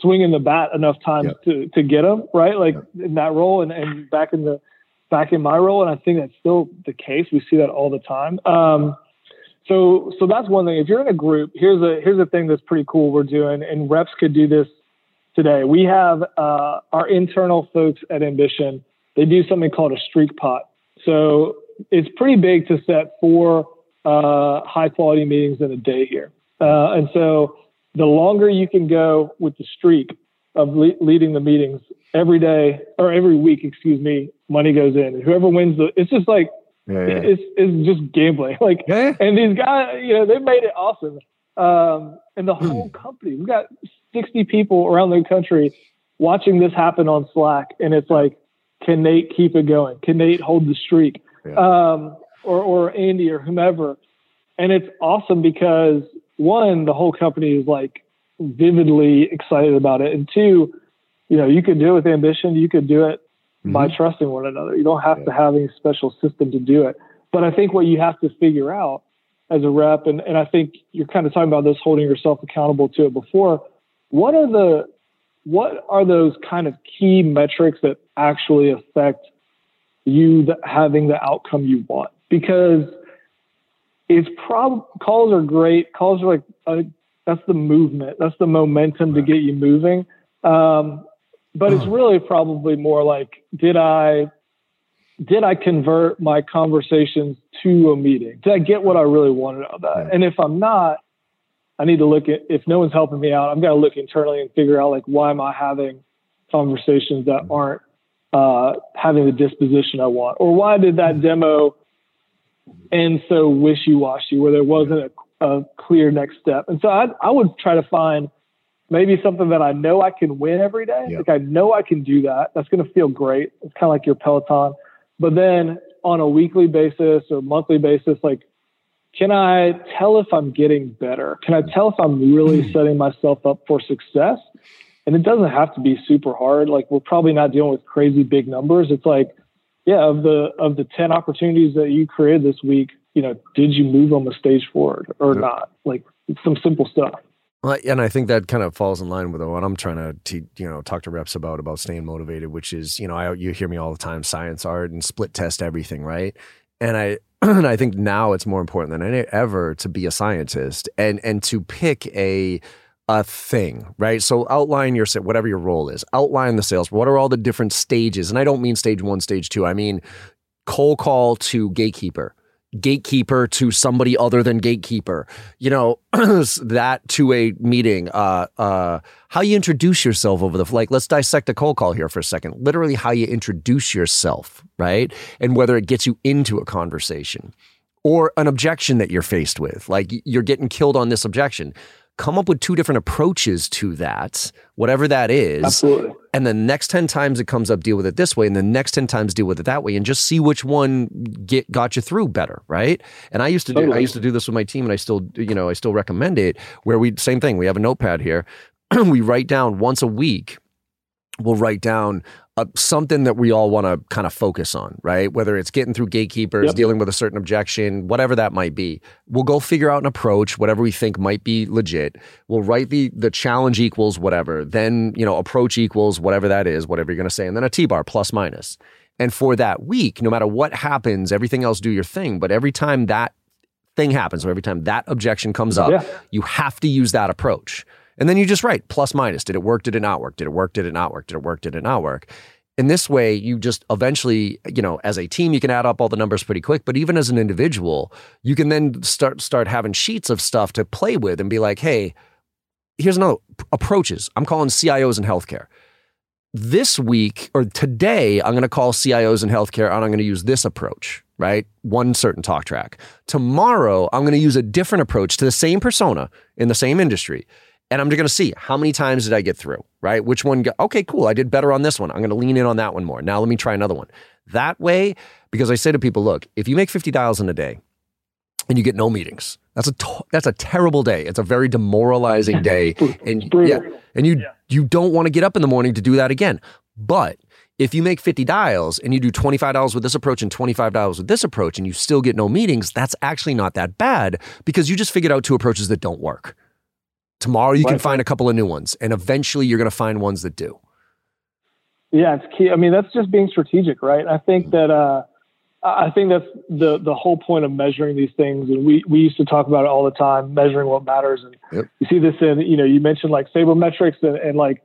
[SPEAKER 3] swinging the bat enough times yep. to to get them right, like yep. in that role, and and back in the back in my role, and I think that's still the case. We see that all the time. Um, so, so that's one thing. If you're in a group, here's a here's a thing that's pretty cool we're doing, and reps could do this today. We have uh, our internal folks at Ambition. They do something called a streak pot. So it's pretty big to set four uh, high quality meetings in a day here, uh, and so the longer you can go with the streak of le- leading the meetings every day or every week, excuse me, money goes in, whoever wins the, it's just like yeah, yeah. it's it's just gambling. Like, yeah. and these guys, you know, they made it awesome. Um, and the hmm. whole company, we've got 60 people around the country watching this happen on Slack, and it's like, can Nate keep it going? Can Nate hold the streak? Um, or or Andy or whomever, and it's awesome because one, the whole company is like vividly excited about it, and two, you know, you could do it with ambition, you could do it mm-hmm. by trusting one another. You don't have yeah. to have any special system to do it. But I think what you have to figure out as a rep, and, and I think you're kind of talking about this holding yourself accountable to it before. What are the what are those kind of key metrics that actually affect you the, having the outcome you want? Because it's prob calls are great. Calls are like a, that's the movement. That's the momentum to get you moving. Um, but it's really probably more like, did I did I convert my conversations to a meeting? Did I get what I really wanted out of that? And if I'm not, I need to look at if no one's helping me out, I'm going to look internally and figure out like why am I having conversations that aren't uh, having the disposition I want, or why did that demo end so wishy washy where there wasn't a, a, clear next step? And so I, I would try to find maybe something that I know I can win every day. Yep. Like I know I can do that. That's going to feel great. It's kind of like your Peloton. But then on a weekly basis or monthly basis, like can I tell if I'm getting better? Can I tell if I'm really setting myself up for success? And it doesn't have to be super hard. Like we're probably not dealing with crazy big numbers. It's like, yeah, of the of the 10 opportunities that you created this week, you know, did you move on the stage forward or not? Like some simple stuff.
[SPEAKER 2] Well, and I think that kind of falls in line with what I'm trying to, te- you know, talk to reps about about staying motivated, which is, you know, I you hear me all the time, science, art, and split test everything, right? And I and I think now it's more important than ever to be a scientist and and to pick a a thing, right? So outline your whatever your role is. Outline the sales. What are all the different stages? And I don't mean stage one, stage two. I mean cold call to gatekeeper gatekeeper to somebody other than gatekeeper. You know that to a meeting uh uh how you introduce yourself over the like let's dissect a cold call here for a second. Literally how you introduce yourself right? And whether it gets you into a conversation or an objection that you're faced with. Like you're getting killed on this objection come up with two different approaches to that, whatever that is.
[SPEAKER 3] Absolutely.
[SPEAKER 2] And the next 10 times it comes up, deal with it this way. And the next 10 times deal with it that way and just see which one get got you through better. Right. And I used to totally. do I used to do this with my team and I still, you know, I still recommend it where we same thing. We have a notepad here. we write down once a week we'll write down uh, something that we all want to kind of focus on, right? Whether it's getting through gatekeepers, yep. dealing with a certain objection, whatever that might be. We'll go figure out an approach, whatever we think might be legit. We'll write the the challenge equals whatever, then you know approach equals whatever that is, whatever you're going to say, and then a T bar plus minus. And for that week, no matter what happens, everything else do your thing. But every time that thing happens, or every time that objection comes up, yeah. you have to use that approach. And then you just write plus minus. Did it work? Did it not work? Did it work? Did it not work? Did it work? Did it not work? In this way, you just eventually, you know, as a team, you can add up all the numbers pretty quick. But even as an individual, you can then start start having sheets of stuff to play with and be like, hey, here's another approaches. I'm calling CIOs in healthcare. This week or today, I'm going to call CIOs in healthcare and I'm going to use this approach, right? One certain talk track. Tomorrow, I'm going to use a different approach to the same persona in the same industry and I'm just going to see how many times did I get through, right? Which one? Got, okay, cool. I did better on this one. I'm going to lean in on that one more. Now let me try another one. That way, because I say to people, look, if you make 50 dials in a day and you get no meetings, that's a to- that's a terrible day. It's a very demoralizing day, and yeah, and you yeah. you don't want to get up in the morning to do that again. But if you make 50 dials and you do 25 dials with this approach and 25 dials with this approach and you still get no meetings, that's actually not that bad because you just figured out two approaches that don't work. Tomorrow you can find a couple of new ones, and eventually you're going to find ones that do.
[SPEAKER 3] Yeah, it's key. I mean, that's just being strategic, right? I think that uh, I think that's the the whole point of measuring these things. And we we used to talk about it all the time, measuring what matters. And yep. you see this in you know you mentioned like sabermetrics and, and like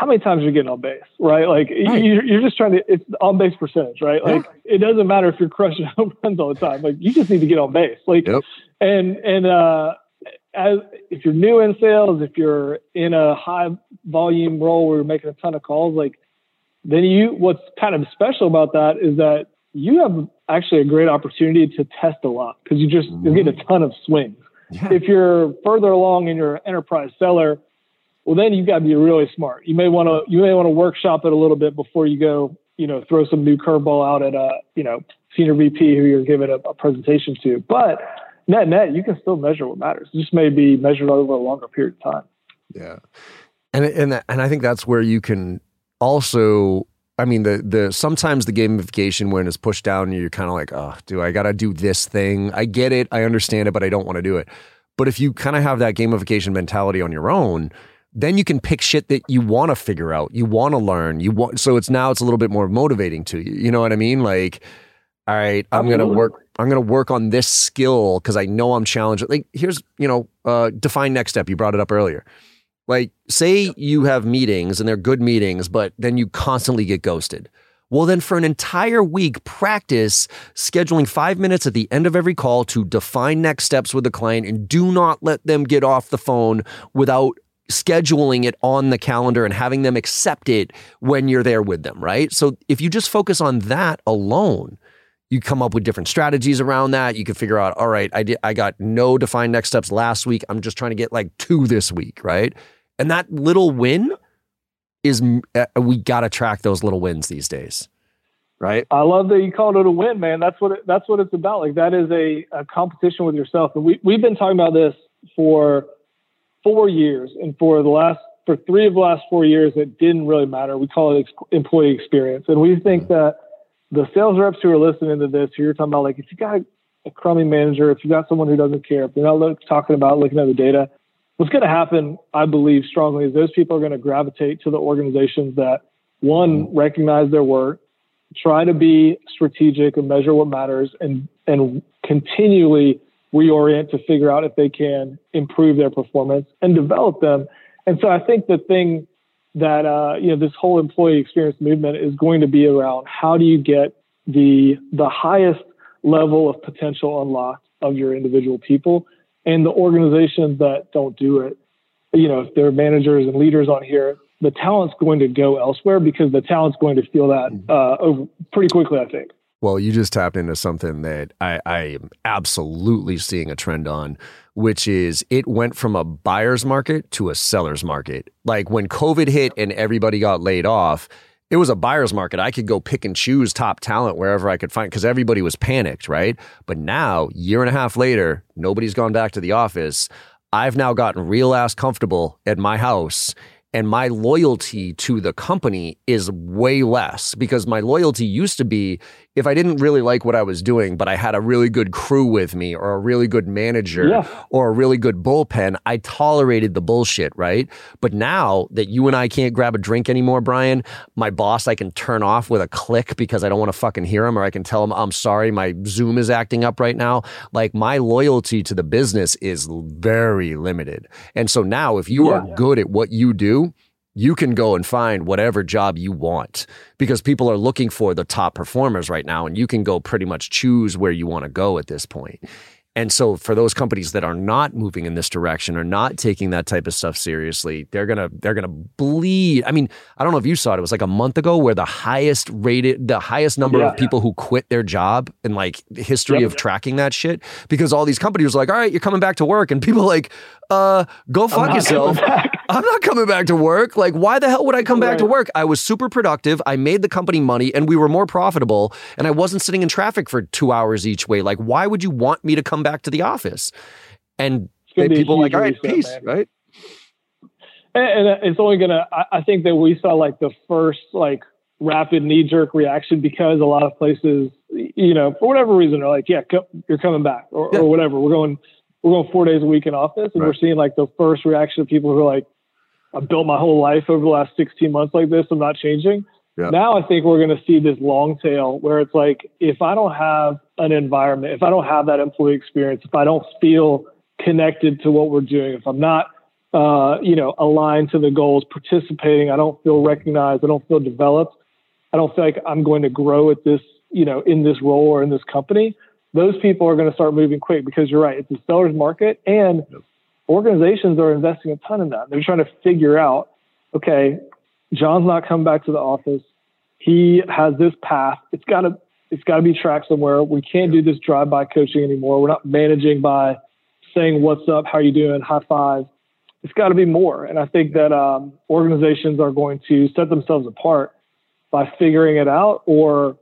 [SPEAKER 3] how many times you're getting on base, right? Like right. You're, you're just trying to, it's on base percentage, right? Like it doesn't matter if you're crushing home runs all the time. Like you just need to get on base. Like, yep. and, and, uh, as if you're new in sales, if you're in a high volume role where you're making a ton of calls, like then you what's kind of special about that is that you have actually a great opportunity to test a lot because you just you get a mm-hmm. ton of swings. Yeah. If you're further along in your enterprise seller, well then you've got to be really smart. You may want to you may want to workshop it a little bit before you go, you know, throw some new curveball out at a, you know, senior VP who you're giving a, a presentation to. But net net, you can still measure what matters. It just may be measured over a longer period of time.
[SPEAKER 2] Yeah, and and and I think that's where you can also. I mean, the the sometimes the gamification when it's pushed down, you're kind of like, oh, do I got to do this thing? I get it, I understand it, but I don't want to do it. But if you kind of have that gamification mentality on your own, then you can pick shit that you want to figure out, you want to learn, you want. So it's now it's a little bit more motivating to you. You know what I mean? Like, all right, I'm going to work I'm going to work on this skill because I know I'm challenged. Like, here's, you know, uh, define next step. You brought it up earlier. Like, say you have meetings and they're good meetings, but then you constantly get ghosted. Well, then for an entire week, practice scheduling five minutes at the end of every call to define next steps with the client and do not let them get off the phone without scheduling it on the calendar and having them accept it when you're there with them, right? So if you just focus on that alone, you come up with different strategies around that. You can figure out, all right, I did I got no defined next steps last week. I'm just trying to get like two this week, right? And that little win is uh, we got to track those little wins these days. Right.
[SPEAKER 3] I love that you called it a win, man. That's what it, that's what it's about. Like that is a, a competition with yourself. And we, we've been talking about this for four years, and for the last for three of the last four years, it didn't really matter. We call it ex- employee experience, and we think mm-hmm. that the sales reps who are listening to this, who you're talking about, like if you got a, crummy manager, if you got someone who doesn't care, if you're not look, talking about looking at the data, what's going to happen, I believe strongly, is those people are going to gravitate to the organizations that one mm-hmm. recognize their work, try to be strategic and measure what matters, and and continually reorient to figure out if they can improve their performance and develop them. And so I think the thing that uh, you know this whole employee experience movement is going to be around how do you get the the highest level of potential unlocked of your individual people and the organizations that don't do it you know if there are managers and leaders on here the talent's going to go elsewhere because the talent's going to feel that mm-hmm. uh, over pretty quickly i think
[SPEAKER 2] well, you just tapped into something that I, I, am absolutely seeing a trend on, which is it went from a buyer's market to a seller's market. Like when COVID hit and everybody got laid off, it was a buyer's market. I could go pick and choose top talent wherever I could find because everybody was panicked, right? But now, year and a half later, nobody's gone back to the office. I've now gotten real ass comfortable at my house and my loyalty to the company is way less because my loyalty used to be if I didn't really like what I was doing, but I had a really good crew with me or a really good manager yeah. or a really good bullpen, I tolerated the bullshit, right? But now that you and I can't grab a drink anymore, Brian, my boss I can turn off with a click because I don't want to fucking hear him or I can tell him, I'm sorry, my Zoom is acting up right now. Like my loyalty to the business is very limited. And so now if you yeah, are yeah. good at what you do, you can go and find whatever job you want because people are looking for the top performers right now and you can go pretty much choose where you want to go at this point. And so for those companies that are not moving in this direction or not taking that type of stuff seriously, they're going to they're going to bleed. I mean, I don't know if you saw it. It was like a month ago where the highest rated the highest number yeah, of people yeah. who quit their job in like the history yep. of tracking that shit because all these companies were like, "All right, you're coming back to work." And people like, "Uh, go fuck yourself." I'm not coming back to work. Like, why the hell would I come right. back to work? I was super productive. I made the company money and we were more profitable and I wasn't sitting in traffic for two hours each way. Like, why would you want me to come back to the office? And people like, all right, peace, right?
[SPEAKER 3] And, and it's only gonna. I, I think that we saw like the first like rapid knee jerk reaction because a lot of places, you know, for whatever reason, are like, yeah, co- you're coming back or, yeah. or, whatever. We're going, we're going four days a week in office, and right. we're seeing like the first reaction of people who are like, I've built my whole life over the last 16 months like this. I'm not changing. Yep. Now I think we're going to see this long tail where it's like, if I don't have an environment, if I don't have that employee experience, if I don't feel connected to what we're doing, if I'm not, uh, you know, aligned to the goals, participating, I don't feel recognized, I don't feel developed, I don't feel like I'm going to grow at this, you know, in this role or in this company. Those people are going to start moving quick because you're right. It's a seller's market and yep organizations are investing a ton in that. They're trying to figure out, okay, John's not coming back to the office. He has this path. It's got to it's got to be tracked somewhere. We can't do this drive-by coaching anymore. We're not managing by saying what's up, how are you doing, high five. It's got to be more. And I think that um, organizations are going to set themselves apart by figuring it out or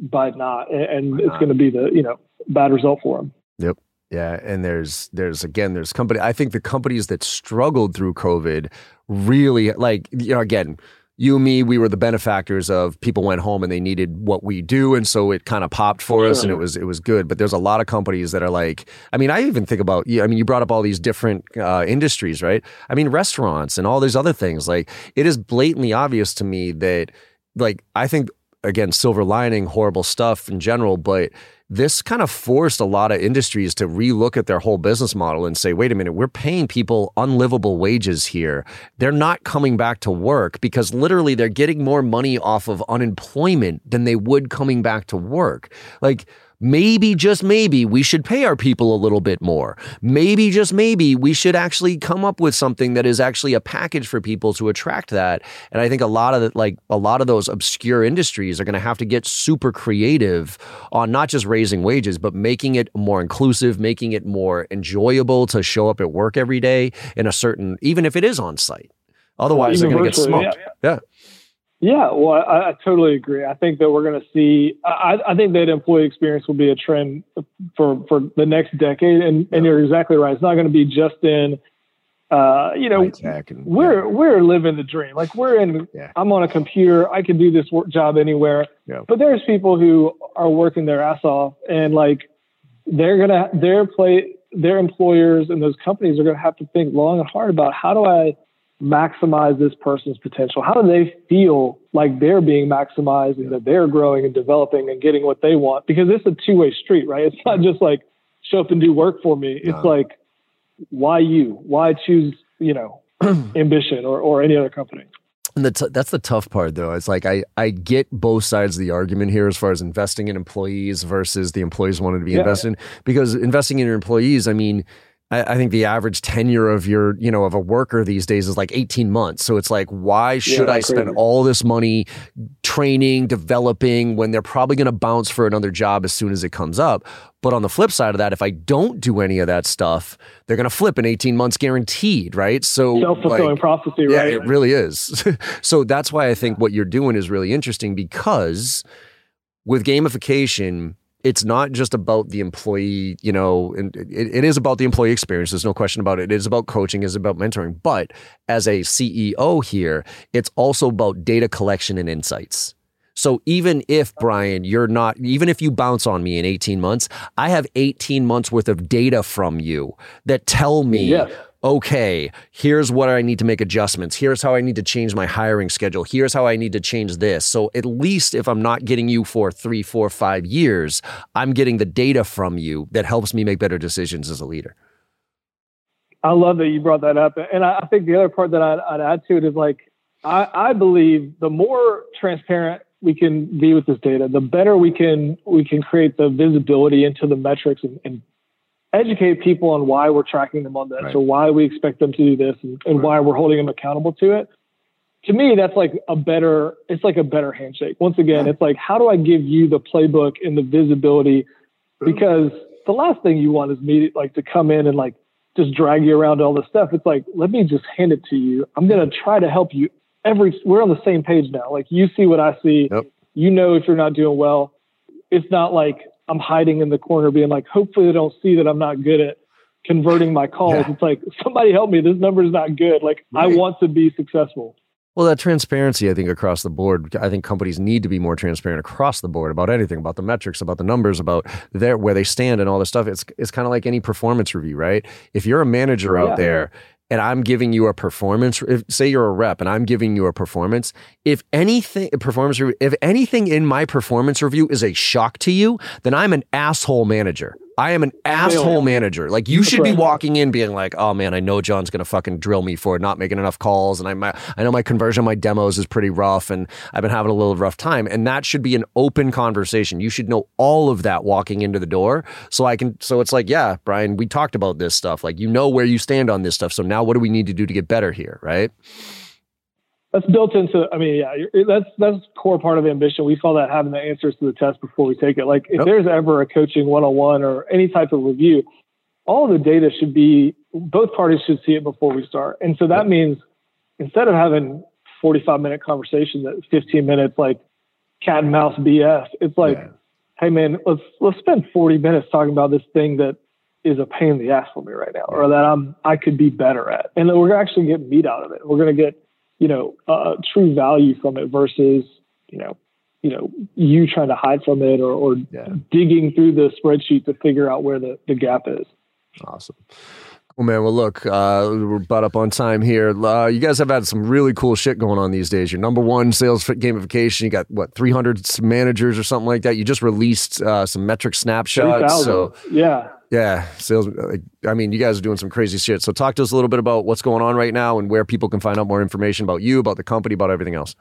[SPEAKER 3] by not, and, and it's going to be the you know bad result for them.
[SPEAKER 2] Yep. Yeah, and there's there's again there's company. I think the companies that struggled through COVID really like you know again you and me, we were the benefactors of people went home and they needed what we do, and so it kind of popped for us, and it was it was good. But there's a lot of companies that are like, I mean, I even think about, I mean, you brought up all these different uh, industries, right? I mean, restaurants and all these other things. Like, it is blatantly obvious to me that, like, I think again, silver lining, horrible stuff in general, but this kind of forced a lot of industries to relook at their whole business model and say, wait a minute, we're paying people unlivable wages here. They're not coming back to work because literally they're getting more money off of unemployment than they would coming back to work. Like, maybe just maybe we should pay our people a little bit more. Maybe just maybe we should actually come up with something that is actually a package for people to attract that. And I think a lot of the, like a lot of those obscure industries are going to have to get super creative on not just raising wages but making it more inclusive, making it more enjoyable to show up at work every day in a certain even if it is on site. Otherwise, they're going to get smoked. yeah. yeah.
[SPEAKER 3] Yeah, well, I, I, totally agree. I think that we're going to see. I, I, think that employee experience will be a trend for for the next decade, and and you're exactly right. It's not going to be just in, uh, you know, and, we're yeah. we're living the dream. Like we're in. Yeah. I'm on a computer. I can do this work job anywhere. Yeah. But there's people who are working their ass off, and like they're gonna their play their employers and those companies are going to have to think long and hard about how do I maximize this person's potential? How do they feel like they're being maximized and that they're growing and developing and getting what they want? Because it's a two way street, right? It's not just like show up and do work for me. It's no. like, why you? Why choose, you know, ambition or, or any other company?
[SPEAKER 2] And the t- that's the tough part, though. It's like I, I get both sides of the argument here as far as investing in employees versus the employees wanting to be yeah. invested in. Because investing in your employees, I mean, I, think the average tenure of your, you know, of a worker these days is like 18 months. So it's like, why should yeah, I spend crazy. all this money training, developing when they're probably going to bounce for another job as soon as it comes up? But on the flip side of that, if I don't do any of that stuff, they're going to flip in 18 months guaranteed, right? So
[SPEAKER 3] self-fulfilling like, prophecy,
[SPEAKER 2] yeah,
[SPEAKER 3] right?
[SPEAKER 2] it really is. so that's why I think what you're doing is really interesting because with gamification, it's not just about the employee, you know, it, it is about the employee experience. There's no question about it. It is about coaching, it is about mentoring. But as a CEO here, it's also about data collection and insights. So even if Brian, you're not, even if you bounce on me in 18 months, I have 18 months worth of data from you that tell me yes okay, here's what I need to make adjustments. Here's how I need to change my hiring schedule. Here's how I need to change this. So at least if I'm not getting you for three, four, five years, I'm getting the data from you that helps me make better decisions as a leader.
[SPEAKER 3] I love that you brought that up. And I think the other part that I'd, I'd add to it is like, I, I believe the more transparent we can be with this data, the better we can we can create the visibility into the metrics and, and educate people on why we're tracking them on this right. or why we expect them to do this and, and right. why we're holding them accountable to it. To me that's like a better it's like a better handshake. Once again yeah. it's like how do i give you the playbook and the visibility? Because the last thing you want is me like to come in and like just drag you around all this stuff. It's like let me just hand it to you. I'm going to try to help you every we're on the same page now. Like you see what i see. Yep. you know if you're not doing well. It's not like I'm hiding in the corner being like, hopefully they don't see that I'm not good at converting my calls. Yeah. It's like, somebody help me. This number is not good. Like right. I want to be successful.
[SPEAKER 2] Well, that transparency, I think, across the board, I think companies need to be more transparent across the board about anything, about the metrics, about the numbers, about their where they stand, and all this stuff. It's it's kind of like any performance review, right? If you're a manager out yeah. there and I'm giving you a performance, if, say you're a rep and I'm giving you a performance, if anything, performance if anything in my performance review is a shock to you, then I'm an asshole manager. I am an asshole manager. Like you should be walking in being like, "Oh man, I know John's gonna fucking drill me for not making enough calls, and I I know my conversion, my demos is pretty rough, and I've been having a little rough time." And that should be an open conversation. You should know all of that walking into the door, so I can. So it's like, yeah, Brian, we talked about this stuff. Like you know where you stand on this stuff. So now, what do we need to do to get better here, right?
[SPEAKER 3] That's built into i mean yeah that's that's core part of ambition we call that having the answers to the test before we take it like if yep. there's ever a coaching one-on-one or any type of review all the data should be both parties should see it before we start and so that yep. means instead of having 45 minute conversation that 15 minutes like cat and mouse bs it's like yeah. hey man let's let's spend 40 minutes talking about this thing that is a pain in the ass for me right now or that i'm i could be better at and then we're actually getting meat out of it we're going to get you know, uh, true value from it versus, you know, you know, you trying to hide from it or, or yeah. digging through the spreadsheet to figure out where the, the gap is.
[SPEAKER 2] Awesome. Well, man, well, look, uh, we're about up on time here. Uh, you guys have had some really cool shit going on these days. Your number one sales gamification, you got what, 300 managers or something like that. You just released uh, some metric snapshots. So,
[SPEAKER 3] yeah.
[SPEAKER 2] Yeah, sales. I mean, you guys are doing some crazy shit. So, talk to us a little bit about what's going on right now and where people can find out more information about you, about the company, about everything else.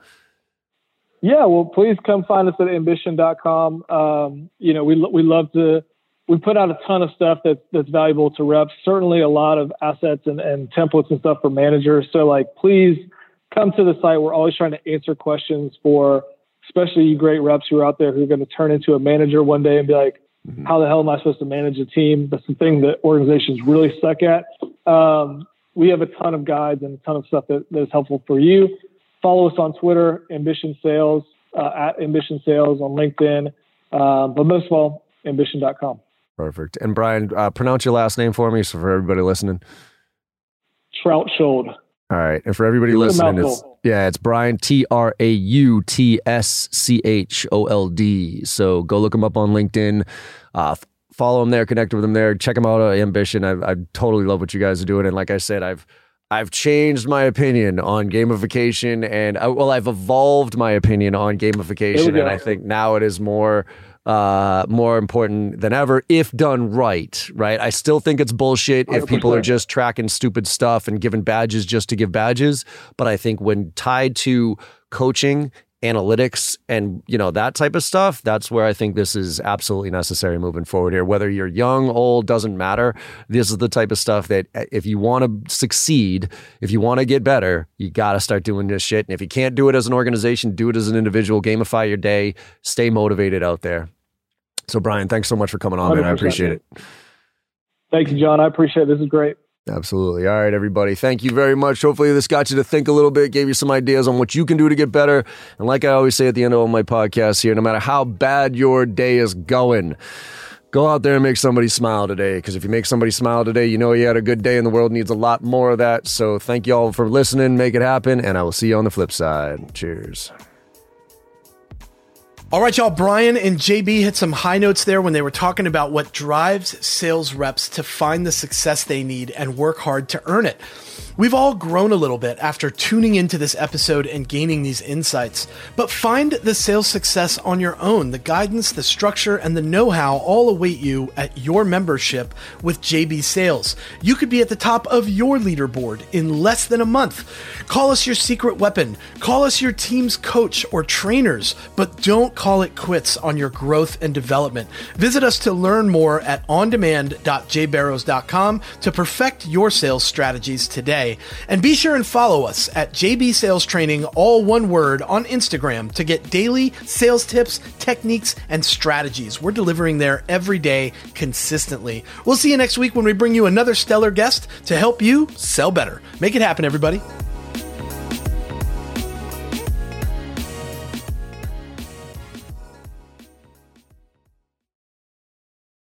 [SPEAKER 3] Yeah, well, please come find us at ambition.com. Um, you know, we we love to we put out a ton of stuff that's that's valuable to reps. Certainly, a lot of assets and, and templates and stuff for managers. So, like, please come to the site. We're always trying to answer questions for, especially you great reps who are out there who are going to turn into a manager one day and be like, mm-hmm. "How the hell am I supposed to manage a team?" That's the thing that organizations really suck at. Um, we have a ton of guides and a ton of stuff that, that is helpful for you. Follow us on Twitter, Ambition Sales, uh, at Ambition Sales on LinkedIn. Uh, but most of all, ambition.com.
[SPEAKER 2] Perfect. And Brian, uh, pronounce your last name for me, so for everybody listening.
[SPEAKER 3] Trout Trautschold.
[SPEAKER 2] All right, and for everybody listening, it's yeah, it's Brian T R A U T S C H O L D. So go look him up on LinkedIn. Uh, follow him there, connect with him there, check him out. Uh, Ambition. I, I totally love what you guys are doing, and like I said, I've I've changed my opinion on gamification, and I, uh, well, I've evolved my opinion on gamification, and I think now it is more uh, more important than ever if done right. Right. I still think it's bullshit 100%. if people are just tracking stupid stuff and giving badges just to give badges. But I think when tied to coaching analytics and you know that type of stuff that's where i think this is absolutely necessary moving forward here whether you're young old doesn't matter this is the type of stuff that uh, if you want to succeed if you want to get better you got to start doing this shit and if you can't do it as an organization do it as an individual gamify your day stay motivated out there so brian thanks so much for coming on 100%. man i appreciate it
[SPEAKER 3] thank you john i appreciate it this is great
[SPEAKER 2] Absolutely. All right, everybody. Thank you very much. Hopefully, this got you to think a little bit, gave you some ideas on what you can do to get better. And like I always say at the end of all my podcasts here, no matter how bad your day is going, go out there and make somebody smile today. Because if you make somebody smile today, you know you had a good day, and the world needs a lot more of that. So thank you all for listening. Make it happen. And I will see you on the flip side. Cheers.
[SPEAKER 1] All right, y'all. Brian and JB hit some high notes there when they were talking about what drives sales reps to find the success they need and work hard to earn it. We've all grown a little bit after tuning into this episode and gaining these insights, but find the sales success on your own. The guidance, the structure, and the know how all await you at your membership with JB Sales. You could be at the top of your leaderboard in less than a month. Call us your secret weapon, call us your team's coach or trainers, but don't call it quits on your growth and development. Visit us to learn more at ondemand.jbarrows.com to perfect your sales strategies today today. And be sure and follow us at JB Sales Training, all one word, on Instagram to get daily sales tips, techniques, and strategies. We're delivering there every day consistently. We'll see you next week when we bring you another stellar guest to help you sell better. Make it happen, everybody.